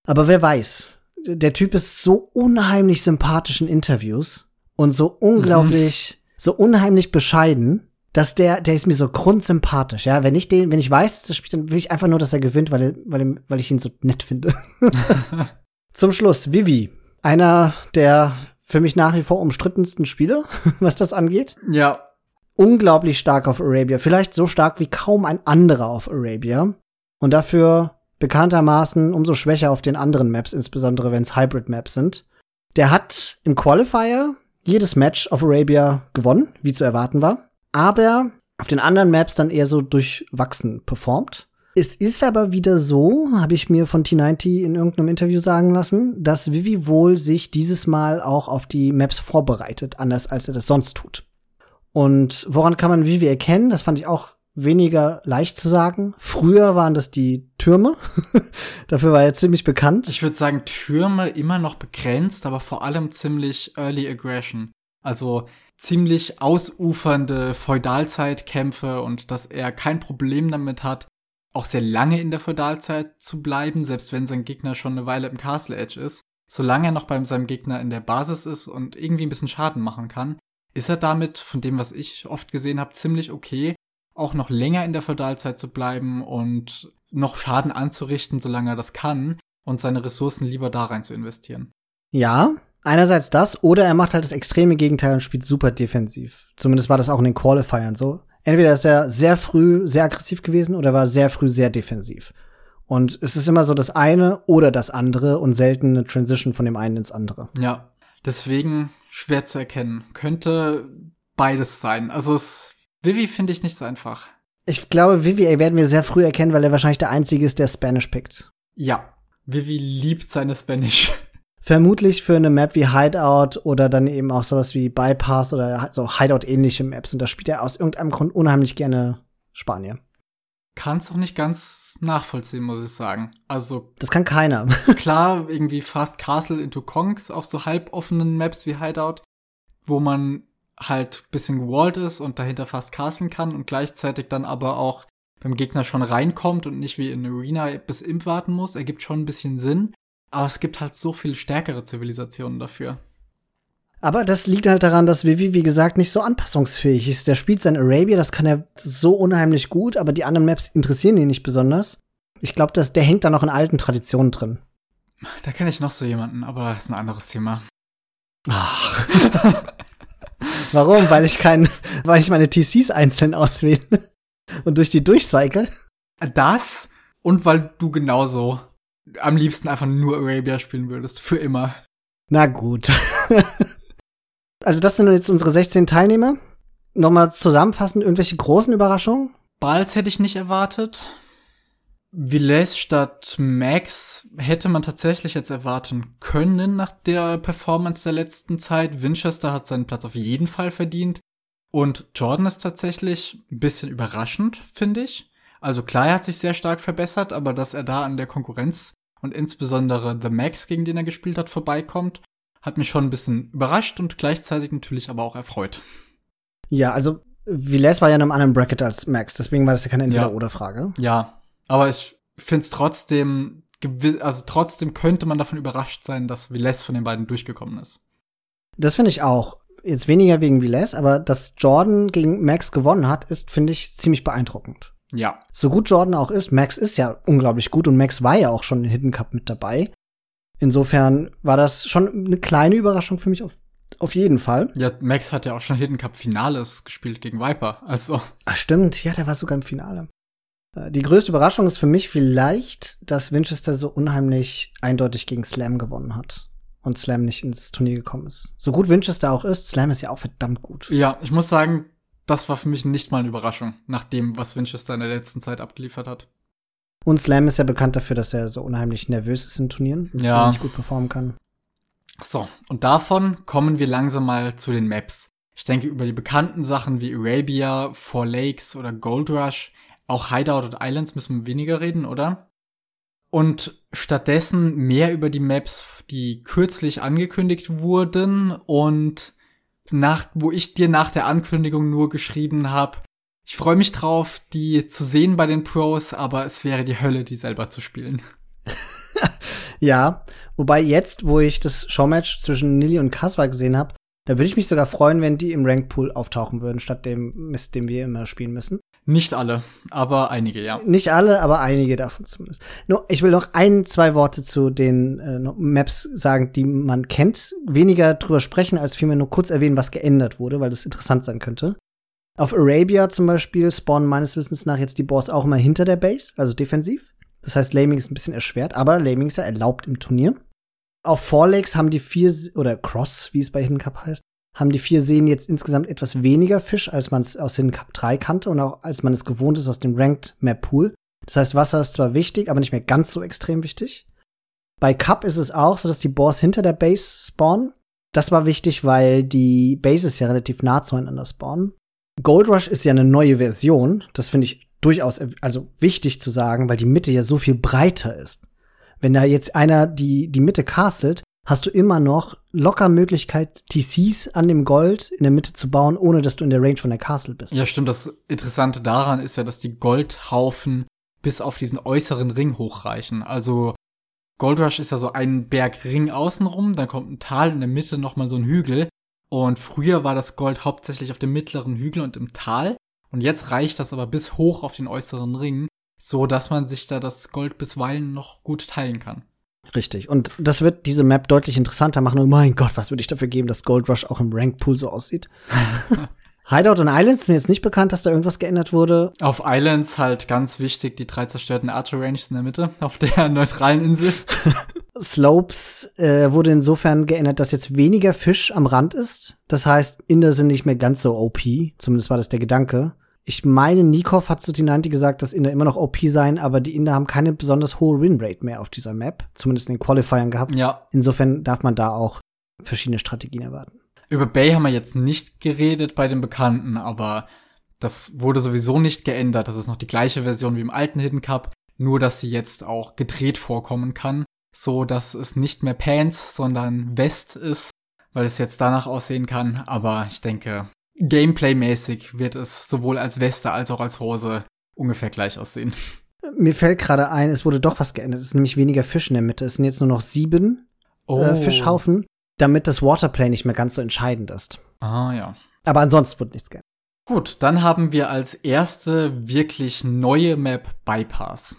Aber wer weiß, der Typ ist so unheimlich sympathisch in Interviews und so unglaublich, mhm. so unheimlich bescheiden dass der, der ist mir so grundsympathisch, ja. Wenn ich den, wenn ich weiß, dass er spielt, dann will ich einfach nur, dass er gewinnt, weil, er, weil, er, weil ich ihn so nett finde. Zum Schluss, Vivi. Einer der für mich nach wie vor umstrittensten Spieler, was das angeht. Ja. Unglaublich stark auf Arabia. Vielleicht so stark wie kaum ein anderer auf Arabia. Und dafür bekanntermaßen umso schwächer auf den anderen Maps, insbesondere wenn es Hybrid-Maps sind. Der hat im Qualifier jedes Match auf Arabia gewonnen, wie zu erwarten war aber auf den anderen Maps dann eher so durchwachsen performt. Es ist aber wieder so, habe ich mir von T90 in irgendeinem Interview sagen lassen, dass Vivi wohl sich dieses Mal auch auf die Maps vorbereitet, anders als er das sonst tut. Und woran kann man Vivi erkennen? Das fand ich auch weniger leicht zu sagen. Früher waren das die Türme. Dafür war er ziemlich bekannt. Ich würde sagen, Türme immer noch begrenzt, aber vor allem ziemlich Early Aggression. Also ziemlich ausufernde Feudalzeitkämpfe und dass er kein Problem damit hat, auch sehr lange in der Feudalzeit zu bleiben, selbst wenn sein Gegner schon eine Weile im Castle Edge ist. Solange er noch bei seinem Gegner in der Basis ist und irgendwie ein bisschen Schaden machen kann, ist er damit, von dem, was ich oft gesehen habe, ziemlich okay, auch noch länger in der Feudalzeit zu bleiben und noch Schaden anzurichten, solange er das kann und seine Ressourcen lieber da rein zu investieren. Ja, einerseits das, oder er macht halt das extreme Gegenteil und spielt super defensiv. Zumindest war das auch in den Qualifiern so. Entweder ist er sehr früh sehr aggressiv gewesen oder war sehr früh sehr defensiv. Und es ist immer so das eine oder das andere und selten eine Transition von dem einen ins andere. Ja, deswegen schwer zu erkennen. Könnte beides sein. Also es, Vivi finde ich nicht so einfach. Ich glaube, Vivi werden wir sehr früh erkennen, weil er wahrscheinlich der Einzige ist, der Spanish pickt. Ja, Vivi liebt seine Spanish. Vermutlich für eine Map wie Hideout oder dann eben auch sowas wie Bypass oder so Hideout-ähnliche Maps. Und da spielt er aus irgendeinem Grund unheimlich gerne Spanier. Kann es auch nicht ganz nachvollziehen, muss ich sagen. Also. Das kann keiner. klar, irgendwie Fast Castle into Kongs auf so halboffenen Maps wie Hideout, wo man halt bisschen gewallt ist und dahinter fast castlen kann und gleichzeitig dann aber auch beim Gegner schon reinkommt und nicht wie in Arena bis Imp warten muss, ergibt schon ein bisschen Sinn. Aber es gibt halt so viel stärkere Zivilisationen dafür. Aber das liegt halt daran, dass Vivi, wie gesagt, nicht so anpassungsfähig ist. Der spielt sein Arabia, das kann er so unheimlich gut, aber die anderen Maps interessieren ihn nicht besonders. Ich glaube, der hängt da noch in alten Traditionen drin. Da kenne ich noch so jemanden, aber das ist ein anderes Thema. Ach. Warum? Weil ich kein, weil ich meine TCs einzeln auswähle und durch die durchcycle? Das und weil du genauso am liebsten einfach nur Arabia spielen würdest. Für immer. Na gut. also, das sind jetzt unsere 16 Teilnehmer. Nochmal zusammenfassend, irgendwelche großen Überraschungen? Balls hätte ich nicht erwartet. Villes statt Max hätte man tatsächlich jetzt erwarten können nach der Performance der letzten Zeit. Winchester hat seinen Platz auf jeden Fall verdient. Und Jordan ist tatsächlich ein bisschen überraschend, finde ich. Also klar, er hat sich sehr stark verbessert, aber dass er da an der Konkurrenz und insbesondere The Max, gegen den er gespielt hat, vorbeikommt, hat mich schon ein bisschen überrascht und gleichzeitig natürlich aber auch erfreut. Ja, also Villes war ja in einem anderen Bracket als Max, deswegen war das ja keine Entweder-Oder-Frage. Ja, aber ich finde es trotzdem, also trotzdem könnte man davon überrascht sein, dass Villes von den beiden durchgekommen ist. Das finde ich auch. Jetzt weniger wegen Villes, aber dass Jordan gegen Max gewonnen hat, ist, finde ich, ziemlich beeindruckend. Ja. So gut Jordan auch ist, Max ist ja unglaublich gut und Max war ja auch schon in Hidden Cup mit dabei. Insofern war das schon eine kleine Überraschung für mich auf, auf jeden Fall. Ja, Max hat ja auch schon Hidden Cup Finales gespielt gegen Viper, also. Ach stimmt, ja, der war sogar im Finale. Äh, die größte Überraschung ist für mich vielleicht, dass Winchester so unheimlich eindeutig gegen Slam gewonnen hat und Slam nicht ins Turnier gekommen ist. So gut Winchester auch ist, Slam ist ja auch verdammt gut. Ja, ich muss sagen, das war für mich nicht mal eine Überraschung, nach dem, was Winchester in der letzten Zeit abgeliefert hat. Und Slam ist ja bekannt dafür, dass er so unheimlich nervös ist in Turnieren, dass ja. er nicht gut performen kann. So, und davon kommen wir langsam mal zu den Maps. Ich denke, über die bekannten Sachen wie Arabia, Four Lakes oder Gold Rush, auch Hideout und Islands müssen wir weniger reden, oder? Und stattdessen mehr über die Maps, die kürzlich angekündigt wurden und nach, wo ich dir nach der Ankündigung nur geschrieben habe, ich freue mich drauf, die zu sehen bei den Pros, aber es wäre die Hölle, die selber zu spielen. ja, wobei jetzt, wo ich das Showmatch zwischen Nili und Kaswa gesehen habe, da würde ich mich sogar freuen, wenn die im Rankpool auftauchen würden, statt dem Mist, den wir immer spielen müssen. Nicht alle, aber einige, ja. Nicht alle, aber einige davon zumindest. Nur, ich will noch ein, zwei Worte zu den äh, Maps sagen, die man kennt. Weniger drüber sprechen, als vielmehr nur kurz erwähnen, was geändert wurde, weil das interessant sein könnte. Auf Arabia zum Beispiel spawnen meines Wissens nach jetzt die Boss auch immer hinter der Base, also defensiv. Das heißt, Laming ist ein bisschen erschwert, aber Laming ist ja erlaubt im Turnier. Auf Lakes haben die vier, oder Cross, wie es bei Hidden Cup heißt, haben die vier Seen jetzt insgesamt etwas weniger Fisch, als man es aus Hidden Cup 3 kannte und auch als man es gewohnt ist aus dem Ranked Map Pool. Das heißt, Wasser ist zwar wichtig, aber nicht mehr ganz so extrem wichtig. Bei Cup ist es auch so, dass die Boars hinter der Base spawnen. Das war wichtig, weil die Bases ja relativ nah zueinander spawnen. Gold Rush ist ja eine neue Version. Das finde ich durchaus also wichtig zu sagen, weil die Mitte ja so viel breiter ist. Wenn da jetzt einer die, die Mitte castelt, hast du immer noch locker Möglichkeit, TCs an dem Gold in der Mitte zu bauen, ohne dass du in der Range von der Castle bist. Ja, stimmt. Das Interessante daran ist ja, dass die Goldhaufen bis auf diesen äußeren Ring hochreichen. Also Gold Rush ist ja so ein Bergring außenrum, dann kommt ein Tal in der Mitte nochmal so ein Hügel. Und früher war das Gold hauptsächlich auf dem mittleren Hügel und im Tal. Und jetzt reicht das aber bis hoch auf den äußeren Ring, so dass man sich da das Gold bisweilen noch gut teilen kann. Richtig. Und das wird diese Map deutlich interessanter machen. Und mein Gott, was würde ich dafür geben, dass Gold Rush auch im Rank Pool so aussieht? Hideout und Islands ist mir jetzt nicht bekannt, dass da irgendwas geändert wurde. Auf Islands halt ganz wichtig die drei zerstörten Archer Ranges in der Mitte, auf der neutralen Insel. Slopes äh, wurde insofern geändert, dass jetzt weniger Fisch am Rand ist. Das heißt, Inder sind nicht mehr ganz so OP. Zumindest war das der Gedanke. Ich meine, Nikov hat zu Tinanti gesagt, dass Inder immer noch OP seien, aber die Inder haben keine besonders hohe Winrate mehr auf dieser Map. Zumindest in den Qualifiern gehabt. Ja. Insofern darf man da auch verschiedene Strategien erwarten. Über Bay haben wir jetzt nicht geredet bei den Bekannten, aber das wurde sowieso nicht geändert. Das ist noch die gleiche Version wie im alten Hidden Cup, nur dass sie jetzt auch gedreht vorkommen kann, so dass es nicht mehr Pants, sondern West ist, weil es jetzt danach aussehen kann. Aber ich denke, Gameplay-mäßig wird es sowohl als Weste als auch als Hose ungefähr gleich aussehen. Mir fällt gerade ein, es wurde doch was geändert. Es ist nämlich weniger Fisch in der Mitte. Es sind jetzt nur noch sieben äh, oh. äh, Fischhaufen damit das Waterplay nicht mehr ganz so entscheidend ist. Ah, ja. Aber ansonsten wird nichts geändert. Gut, dann haben wir als erste wirklich neue Map Bypass.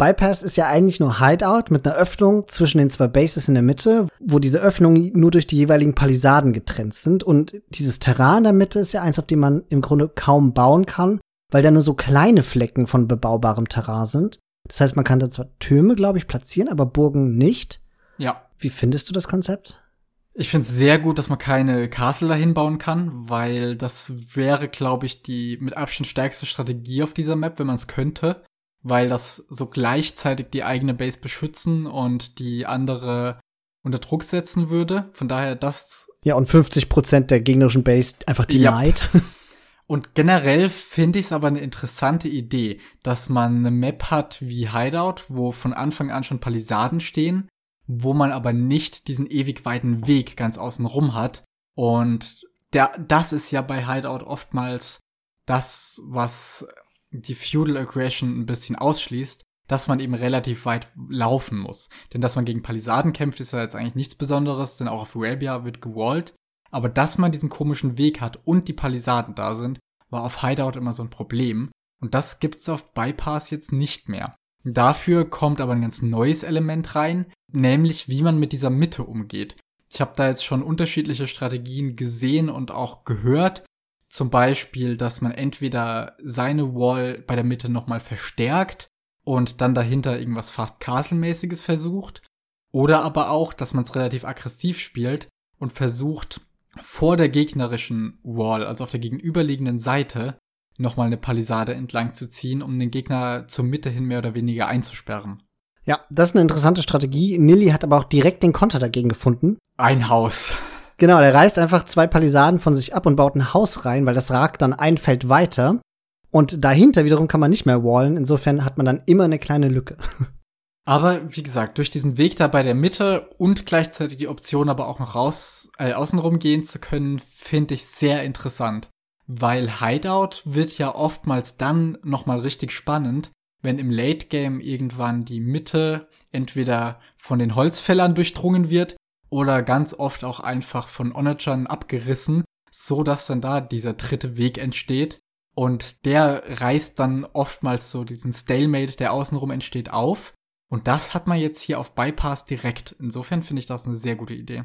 Bypass ist ja eigentlich nur Hideout mit einer Öffnung zwischen den zwei Bases in der Mitte, wo diese Öffnungen nur durch die jeweiligen Palisaden getrennt sind. Und dieses Terrain in der Mitte ist ja eins, auf dem man im Grunde kaum bauen kann, weil da nur so kleine Flecken von bebaubarem Terrain sind. Das heißt, man kann da zwar Türme, glaube ich, platzieren, aber Burgen nicht. Ja. Wie findest du das Konzept? Ich finde es sehr gut, dass man keine Castle dahin bauen kann, weil das wäre, glaube ich, die mit Abstand stärkste Strategie auf dieser Map, wenn man es könnte, weil das so gleichzeitig die eigene Base beschützen und die andere unter Druck setzen würde. Von daher das. Ja, und 50 Prozent der gegnerischen Base einfach denied. Ja. Und generell finde ich es aber eine interessante Idee, dass man eine Map hat wie Hideout, wo von Anfang an schon Palisaden stehen wo man aber nicht diesen ewig weiten Weg ganz außen rum hat. Und der, das ist ja bei Hideout oftmals das, was die Feudal Aggression ein bisschen ausschließt, dass man eben relativ weit laufen muss. Denn dass man gegen Palisaden kämpft, ist ja jetzt eigentlich nichts Besonderes, denn auch auf Arabia wird gewallt. Aber dass man diesen komischen Weg hat und die Palisaden da sind, war auf Hideout immer so ein Problem. Und das gibt's auf Bypass jetzt nicht mehr. Dafür kommt aber ein ganz neues Element rein, nämlich wie man mit dieser Mitte umgeht. Ich habe da jetzt schon unterschiedliche Strategien gesehen und auch gehört. Zum Beispiel, dass man entweder seine Wall bei der Mitte nochmal verstärkt und dann dahinter irgendwas fast Castle-mäßiges versucht. Oder aber auch, dass man es relativ aggressiv spielt und versucht, vor der gegnerischen Wall, also auf der gegenüberliegenden Seite, nochmal eine Palisade entlang zu ziehen, um den Gegner zur Mitte hin mehr oder weniger einzusperren. Ja, das ist eine interessante Strategie. Nilly hat aber auch direkt den Konter dagegen gefunden. Ein Haus. Genau, der reißt einfach zwei Palisaden von sich ab und baut ein Haus rein, weil das ragt dann ein Feld weiter. Und dahinter wiederum kann man nicht mehr wallen. Insofern hat man dann immer eine kleine Lücke. Aber wie gesagt, durch diesen Weg da bei der Mitte und gleichzeitig die Option aber auch noch raus, äh, außenrum gehen zu können, finde ich sehr interessant. Weil Hideout wird ja oftmals dann nochmal richtig spannend, wenn im Late Game irgendwann die Mitte entweder von den Holzfällern durchdrungen wird oder ganz oft auch einfach von Onagern abgerissen, so dass dann da dieser dritte Weg entsteht. Und der reißt dann oftmals so diesen Stalemate, der außenrum entsteht, auf. Und das hat man jetzt hier auf Bypass direkt. Insofern finde ich das eine sehr gute Idee.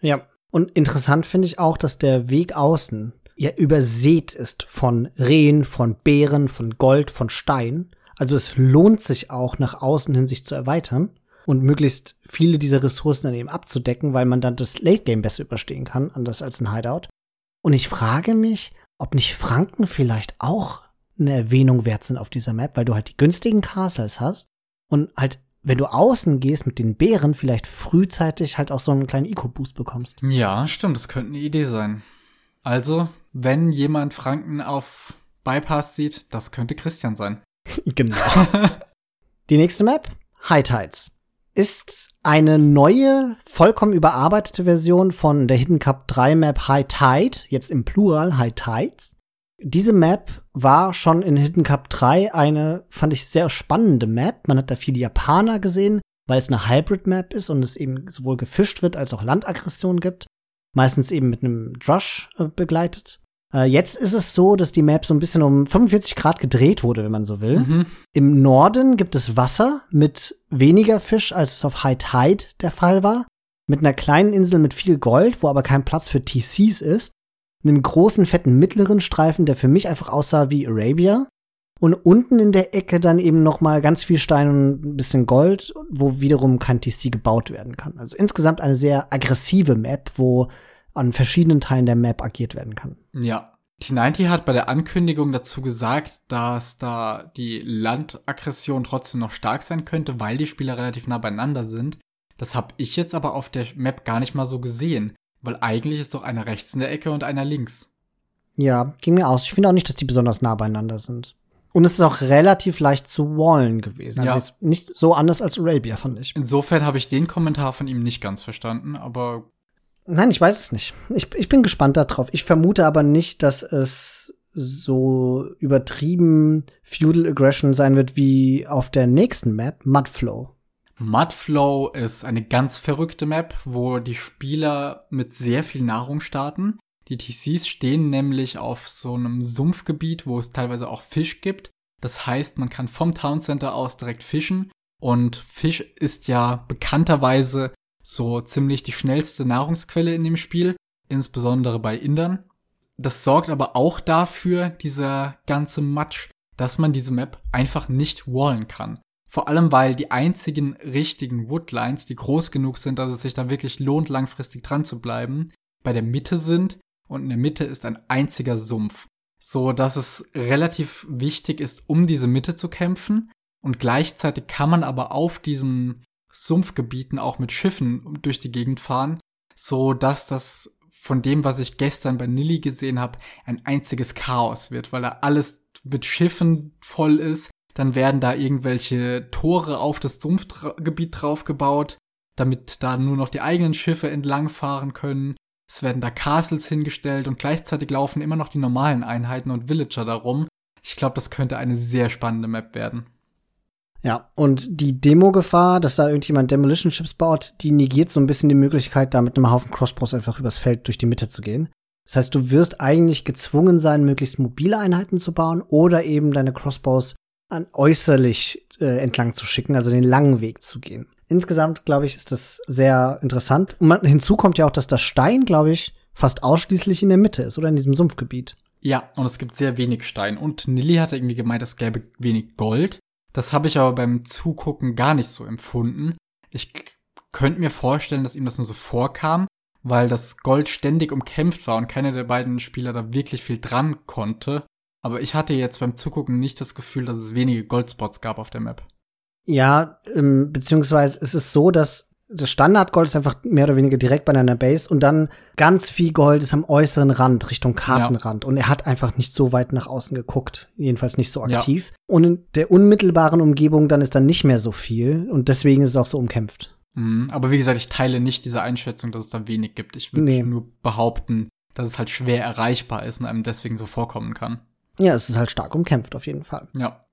Ja, und interessant finde ich auch, dass der Weg außen ja übersät ist von Rehen, von Bären, von Gold, von Stein. Also es lohnt sich auch, nach außen hin sich zu erweitern und möglichst viele dieser Ressourcen dann eben abzudecken, weil man dann das Late Game besser überstehen kann, anders als ein Hideout. Und ich frage mich, ob nicht Franken vielleicht auch eine Erwähnung wert sind auf dieser Map, weil du halt die günstigen Castles hast und halt, wenn du außen gehst mit den Bären, vielleicht frühzeitig halt auch so einen kleinen Eco-Boost bekommst. Ja, stimmt, das könnte eine Idee sein. Also, wenn jemand Franken auf Bypass sieht, das könnte Christian sein. genau. Die nächste Map, High Tides, ist eine neue, vollkommen überarbeitete Version von der Hidden Cup 3 Map High Tide, jetzt im Plural High Tides. Diese Map war schon in Hidden Cup 3 eine, fand ich, sehr spannende Map. Man hat da viele Japaner gesehen, weil es eine Hybrid-Map ist und es eben sowohl gefischt wird als auch Landaggression gibt. Meistens eben mit einem Drush äh, begleitet. Äh, jetzt ist es so, dass die Map so ein bisschen um 45 Grad gedreht wurde, wenn man so will. Mhm. Im Norden gibt es Wasser mit weniger Fisch, als es auf High Tide der Fall war. Mit einer kleinen Insel mit viel Gold, wo aber kein Platz für TCs ist. Einem großen, fetten mittleren Streifen, der für mich einfach aussah wie Arabia. Und unten in der Ecke dann eben noch mal ganz viel Stein und ein bisschen Gold, wo wiederum kein TC gebaut werden kann. Also insgesamt eine sehr aggressive Map, wo an verschiedenen Teilen der Map agiert werden kann. Ja. T90 hat bei der Ankündigung dazu gesagt, dass da die Landaggression trotzdem noch stark sein könnte, weil die Spieler relativ nah beieinander sind. Das habe ich jetzt aber auf der Map gar nicht mal so gesehen, weil eigentlich ist doch einer rechts in der Ecke und einer links. Ja, ging mir aus. Ich finde auch nicht, dass die besonders nah beieinander sind. Und es ist auch relativ leicht zu wallen gewesen. Also ja. nicht so anders als Arabia, fand ich. Insofern habe ich den Kommentar von ihm nicht ganz verstanden, aber Nein, ich weiß es nicht. Ich, ich bin gespannt darauf. Ich vermute aber nicht, dass es so übertrieben Feudal Aggression sein wird wie auf der nächsten Map, Mudflow. Mudflow ist eine ganz verrückte Map, wo die Spieler mit sehr viel Nahrung starten. Die TCs stehen nämlich auf so einem Sumpfgebiet, wo es teilweise auch Fisch gibt. Das heißt, man kann vom Town Center aus direkt fischen. Und Fisch ist ja bekannterweise so ziemlich die schnellste Nahrungsquelle in dem Spiel, insbesondere bei Indern. Das sorgt aber auch dafür, dieser ganze Matsch, dass man diese Map einfach nicht wallen kann. Vor allem, weil die einzigen richtigen Woodlines, die groß genug sind, dass es sich da wirklich lohnt, langfristig dran zu bleiben, bei der Mitte sind und in der Mitte ist ein einziger Sumpf. So dass es relativ wichtig ist, um diese Mitte zu kämpfen. Und gleichzeitig kann man aber auf diesen Sumpfgebieten auch mit Schiffen durch die Gegend fahren, so dass das von dem, was ich gestern bei Nilly gesehen habe, ein einziges Chaos wird, weil da alles mit Schiffen voll ist. Dann werden da irgendwelche Tore auf das Sumpfgebiet draufgebaut, damit da nur noch die eigenen Schiffe entlangfahren können. Es werden da Castles hingestellt und gleichzeitig laufen immer noch die normalen Einheiten und Villager darum. Ich glaube, das könnte eine sehr spannende Map werden. Ja, und die Demo-Gefahr, dass da irgendjemand Demolition Chips baut, die negiert so ein bisschen die Möglichkeit, da mit einem Haufen Crossbows einfach übers Feld durch die Mitte zu gehen. Das heißt, du wirst eigentlich gezwungen sein, möglichst mobile Einheiten zu bauen oder eben deine Crossbows an äußerlich äh, entlang zu schicken, also den langen Weg zu gehen. Insgesamt, glaube ich, ist das sehr interessant. Und man, hinzu kommt ja auch, dass das Stein, glaube ich, fast ausschließlich in der Mitte ist oder in diesem Sumpfgebiet. Ja, und es gibt sehr wenig Stein. Und Nilly hatte irgendwie gemeint, es gäbe wenig Gold. Das habe ich aber beim Zugucken gar nicht so empfunden. Ich könnte mir vorstellen, dass ihm das nur so vorkam, weil das Gold ständig umkämpft war und keiner der beiden Spieler da wirklich viel dran konnte. Aber ich hatte jetzt beim Zugucken nicht das Gefühl, dass es wenige Goldspots gab auf der Map. Ja, ähm, beziehungsweise ist es so, dass das Standardgold ist einfach mehr oder weniger direkt bei deiner Base und dann ganz viel Gold ist am äußeren Rand, Richtung Kartenrand. Ja. Und er hat einfach nicht so weit nach außen geguckt. Jedenfalls nicht so aktiv. Ja. Und in der unmittelbaren Umgebung dann ist dann nicht mehr so viel. Und deswegen ist es auch so umkämpft. Mhm, aber wie gesagt, ich teile nicht diese Einschätzung, dass es da wenig gibt. Ich würde nee. nur behaupten, dass es halt schwer erreichbar ist und einem deswegen so vorkommen kann. Ja, es ist halt stark umkämpft, auf jeden Fall. Ja.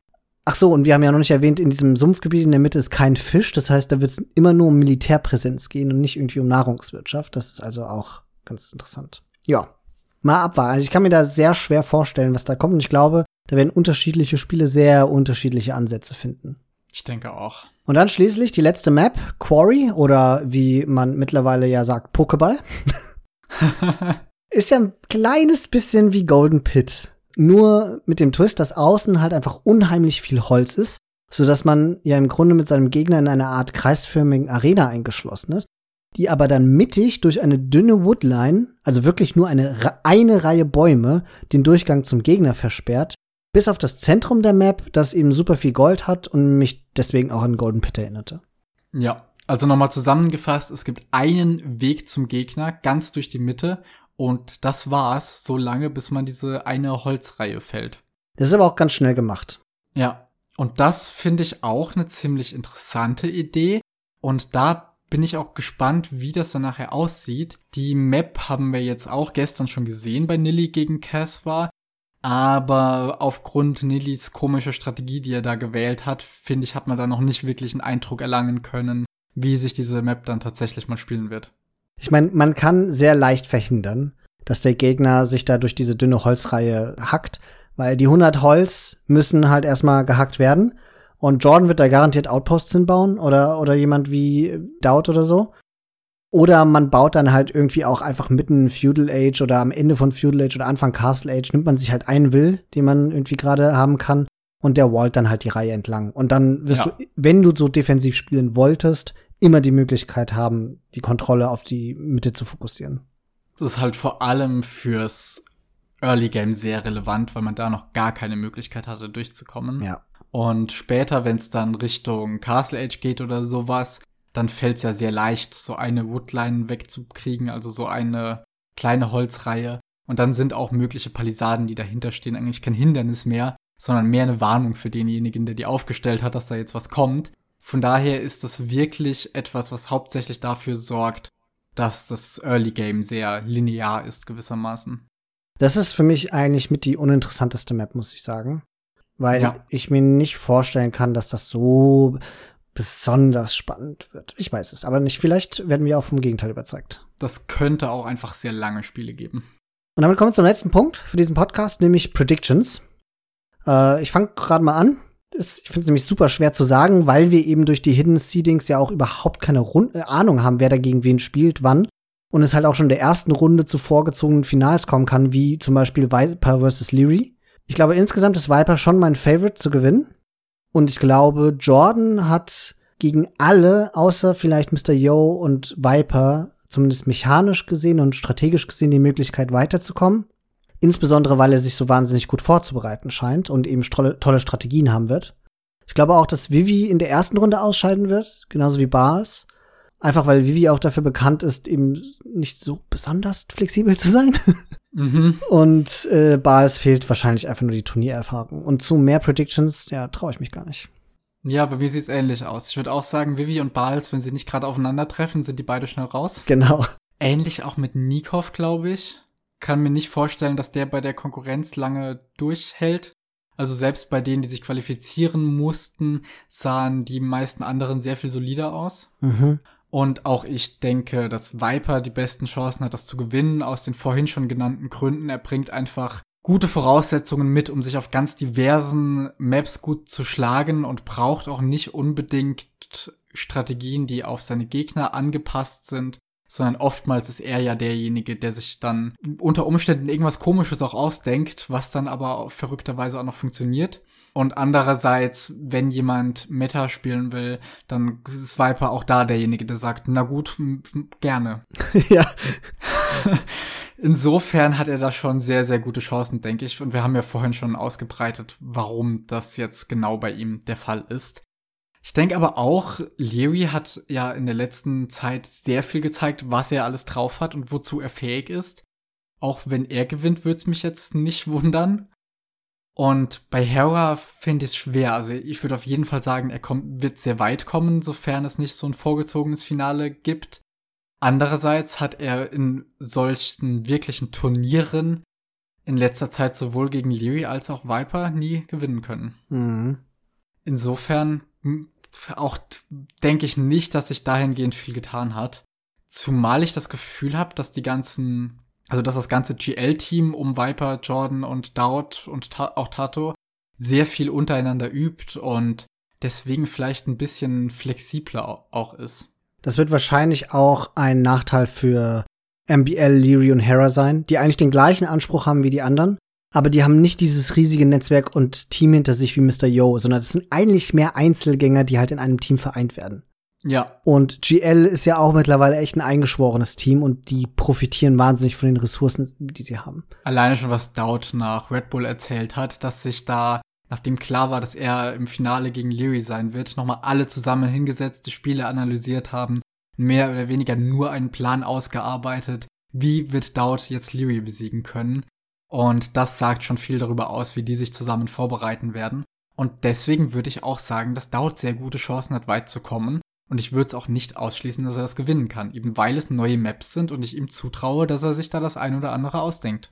Ach so, und wir haben ja noch nicht erwähnt, in diesem Sumpfgebiet in der Mitte ist kein Fisch. Das heißt, da wird es immer nur um Militärpräsenz gehen und nicht irgendwie um Nahrungswirtschaft. Das ist also auch ganz interessant. Ja, mal abwarten. Also ich kann mir da sehr schwer vorstellen, was da kommt. Und ich glaube, da werden unterschiedliche Spiele sehr unterschiedliche Ansätze finden. Ich denke auch. Und dann schließlich die letzte Map, Quarry, oder wie man mittlerweile ja sagt, Pokéball. ist ja ein kleines bisschen wie Golden Pit. Nur mit dem Twist, dass außen halt einfach unheimlich viel Holz ist, so dass man ja im Grunde mit seinem Gegner in einer Art kreisförmigen Arena eingeschlossen ist, die aber dann mittig durch eine dünne Woodline, also wirklich nur eine, eine Reihe Bäume, den Durchgang zum Gegner versperrt, bis auf das Zentrum der Map, das eben super viel Gold hat und mich deswegen auch an Golden Pit erinnerte. Ja, also nochmal zusammengefasst, es gibt einen Weg zum Gegner, ganz durch die Mitte, Und das war's, so lange, bis man diese eine Holzreihe fällt. Das ist aber auch ganz schnell gemacht. Ja. Und das finde ich auch eine ziemlich interessante Idee. Und da bin ich auch gespannt, wie das dann nachher aussieht. Die Map haben wir jetzt auch gestern schon gesehen bei Nilly gegen Cass war. Aber aufgrund Nillys komischer Strategie, die er da gewählt hat, finde ich, hat man da noch nicht wirklich einen Eindruck erlangen können, wie sich diese Map dann tatsächlich mal spielen wird. Ich meine, man kann sehr leicht verhindern, dass der Gegner sich da durch diese dünne Holzreihe hackt, weil die 100 Holz müssen halt erstmal gehackt werden. Und Jordan wird da garantiert Outposts hinbauen oder, oder jemand wie Dowd oder so. Oder man baut dann halt irgendwie auch einfach mitten Feudal Age oder am Ende von Feudal Age oder Anfang Castle Age nimmt man sich halt einen Will, den man irgendwie gerade haben kann und der wallt dann halt die Reihe entlang. Und dann wirst ja. du, wenn du so defensiv spielen wolltest, immer die Möglichkeit haben, die Kontrolle auf die Mitte zu fokussieren. Das ist halt vor allem fürs Early Game sehr relevant, weil man da noch gar keine Möglichkeit hatte, durchzukommen. Ja. Und später, wenn es dann Richtung Castle Age geht oder sowas, dann fällt es ja sehr leicht, so eine Woodline wegzukriegen, also so eine kleine Holzreihe. Und dann sind auch mögliche Palisaden, die dahinter stehen, eigentlich kein Hindernis mehr, sondern mehr eine Warnung für denjenigen, der die aufgestellt hat, dass da jetzt was kommt. Von daher ist das wirklich etwas, was hauptsächlich dafür sorgt, dass das Early Game sehr linear ist gewissermaßen. Das ist für mich eigentlich mit die uninteressanteste Map, muss ich sagen. Weil ja. ich mir nicht vorstellen kann, dass das so besonders spannend wird. Ich weiß es, aber nicht. Vielleicht werden wir auch vom Gegenteil überzeugt. Das könnte auch einfach sehr lange Spiele geben. Und damit kommen wir zum letzten Punkt für diesen Podcast, nämlich Predictions. Äh, ich fange gerade mal an ist, ich finde es nämlich super schwer zu sagen, weil wir eben durch die Hidden Seedings ja auch überhaupt keine Rund äh, Ahnung haben, wer dagegen wen spielt, wann. Und es halt auch schon der ersten Runde zu vorgezogenen Finals kommen kann, wie zum Beispiel Viper vs. Leary. Ich glaube, insgesamt ist Viper schon mein Favorite zu gewinnen. Und ich glaube, Jordan hat gegen alle, außer vielleicht Mr. Yo und Viper, zumindest mechanisch gesehen und strategisch gesehen, die Möglichkeit weiterzukommen. Insbesondere, weil er sich so wahnsinnig gut vorzubereiten scheint und eben tolle Strategien haben wird. Ich glaube auch, dass Vivi in der ersten Runde ausscheiden wird, genauso wie Bars. Einfach weil Vivi auch dafür bekannt ist, eben nicht so besonders flexibel zu sein. Mhm. Und äh, Bals fehlt wahrscheinlich einfach nur die Turniererfahrung. Und zu mehr Predictions, ja, traue ich mich gar nicht. Ja, bei mir sieht's ähnlich aus. Ich würde auch sagen, Vivi und Bals, wenn sie nicht gerade aufeinandertreffen, sind die beide schnell raus. Genau. Ähnlich auch mit Nikov, glaube ich kann mir nicht vorstellen, dass der bei der Konkurrenz lange durchhält. Also selbst bei denen, die sich qualifizieren mussten, sahen die meisten anderen sehr viel solider aus. Mhm. Und auch ich denke, dass Viper die besten Chancen hat, das zu gewinnen, aus den vorhin schon genannten Gründen. Er bringt einfach gute Voraussetzungen mit, um sich auf ganz diversen Maps gut zu schlagen und braucht auch nicht unbedingt Strategien, die auf seine Gegner angepasst sind, sondern oftmals ist er ja derjenige, der sich dann unter Umständen irgendwas Komisches auch ausdenkt, was dann aber verrückterweise auch noch funktioniert. Und andererseits, wenn jemand Meta spielen will, dann ist Viper auch da derjenige, der sagt, na gut, gerne. ja. Insofern hat er da schon sehr, sehr gute Chancen, denke ich. Und wir haben ja vorhin schon ausgebreitet, warum das jetzt genau bei ihm der Fall ist. Ich denke aber auch, Leary hat ja in der letzten Zeit sehr viel gezeigt, was er alles drauf hat und wozu er fähig ist. Auch wenn er gewinnt, würde es mich jetzt nicht wundern. Und bei Hera finde ich es schwer. Also ich würde auf jeden Fall sagen, er kommt, wird sehr weit kommen, sofern es nicht so ein vorgezogenes Finale gibt. Andererseits hat er in solchen wirklichen Turnieren in letzter Zeit sowohl gegen Leary als auch Viper nie gewinnen können. Mhm. Insofern auch denke ich nicht, dass sich dahingehend viel getan hat. Zumal ich das Gefühl habe, dass die ganzen, also dass das ganze GL-Team um Viper, Jordan und Dowd und ta auch Tato sehr viel untereinander übt und deswegen vielleicht ein bisschen flexibler auch ist. Das wird wahrscheinlich auch ein Nachteil für MBL, Leary und Hera sein, die eigentlich den gleichen Anspruch haben wie die anderen, aber die haben nicht dieses riesige Netzwerk und Team hinter sich wie Mr. Yo, sondern das sind eigentlich mehr Einzelgänger, die halt in einem Team vereint werden. Ja. Und GL ist ja auch mittlerweile echt ein eingeschworenes Team und die profitieren wahnsinnig von den Ressourcen, die sie haben. Alleine schon, was Dowd nach Red Bull erzählt hat, dass sich da, nachdem klar war, dass er im Finale gegen Leary sein wird, nochmal alle zusammen hingesetzt, die Spiele analysiert haben, mehr oder weniger nur einen Plan ausgearbeitet, wie wird Dowd jetzt Leary besiegen können. Und das sagt schon viel darüber aus, wie die sich zusammen vorbereiten werden. Und deswegen würde ich auch sagen, dass Dowd sehr gute Chancen hat, weit zu kommen. Und ich würde es auch nicht ausschließen, dass er das gewinnen kann, eben weil es neue Maps sind und ich ihm zutraue, dass er sich da das ein oder andere ausdenkt.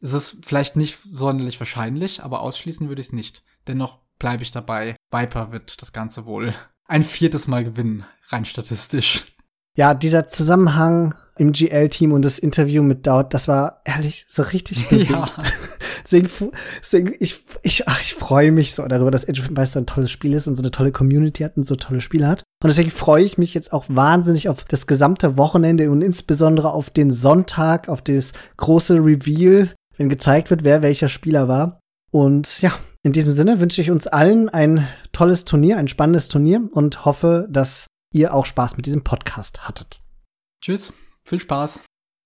Es ist vielleicht nicht sonderlich wahrscheinlich, aber ausschließen würde ich es nicht. Dennoch bleibe ich dabei. Viper wird das Ganze wohl ein viertes Mal gewinnen, rein statistisch. Ja, dieser Zusammenhang im GL-Team und das Interview mit Dowd, das war ehrlich so richtig bewegend. Ja. deswegen, deswegen, ich, ich, ach, ich freue mich so darüber, dass Age of Empires so ein tolles Spiel ist und so eine tolle Community hat und so tolle Spiele hat. Und deswegen freue ich mich jetzt auch wahnsinnig auf das gesamte Wochenende und insbesondere auf den Sonntag, auf das große Reveal, wenn gezeigt wird, wer welcher Spieler war. Und ja, in diesem Sinne wünsche ich uns allen ein tolles Turnier, ein spannendes Turnier und hoffe, dass ihr auch Spaß mit diesem Podcast hattet. Tschüss, viel Spaß.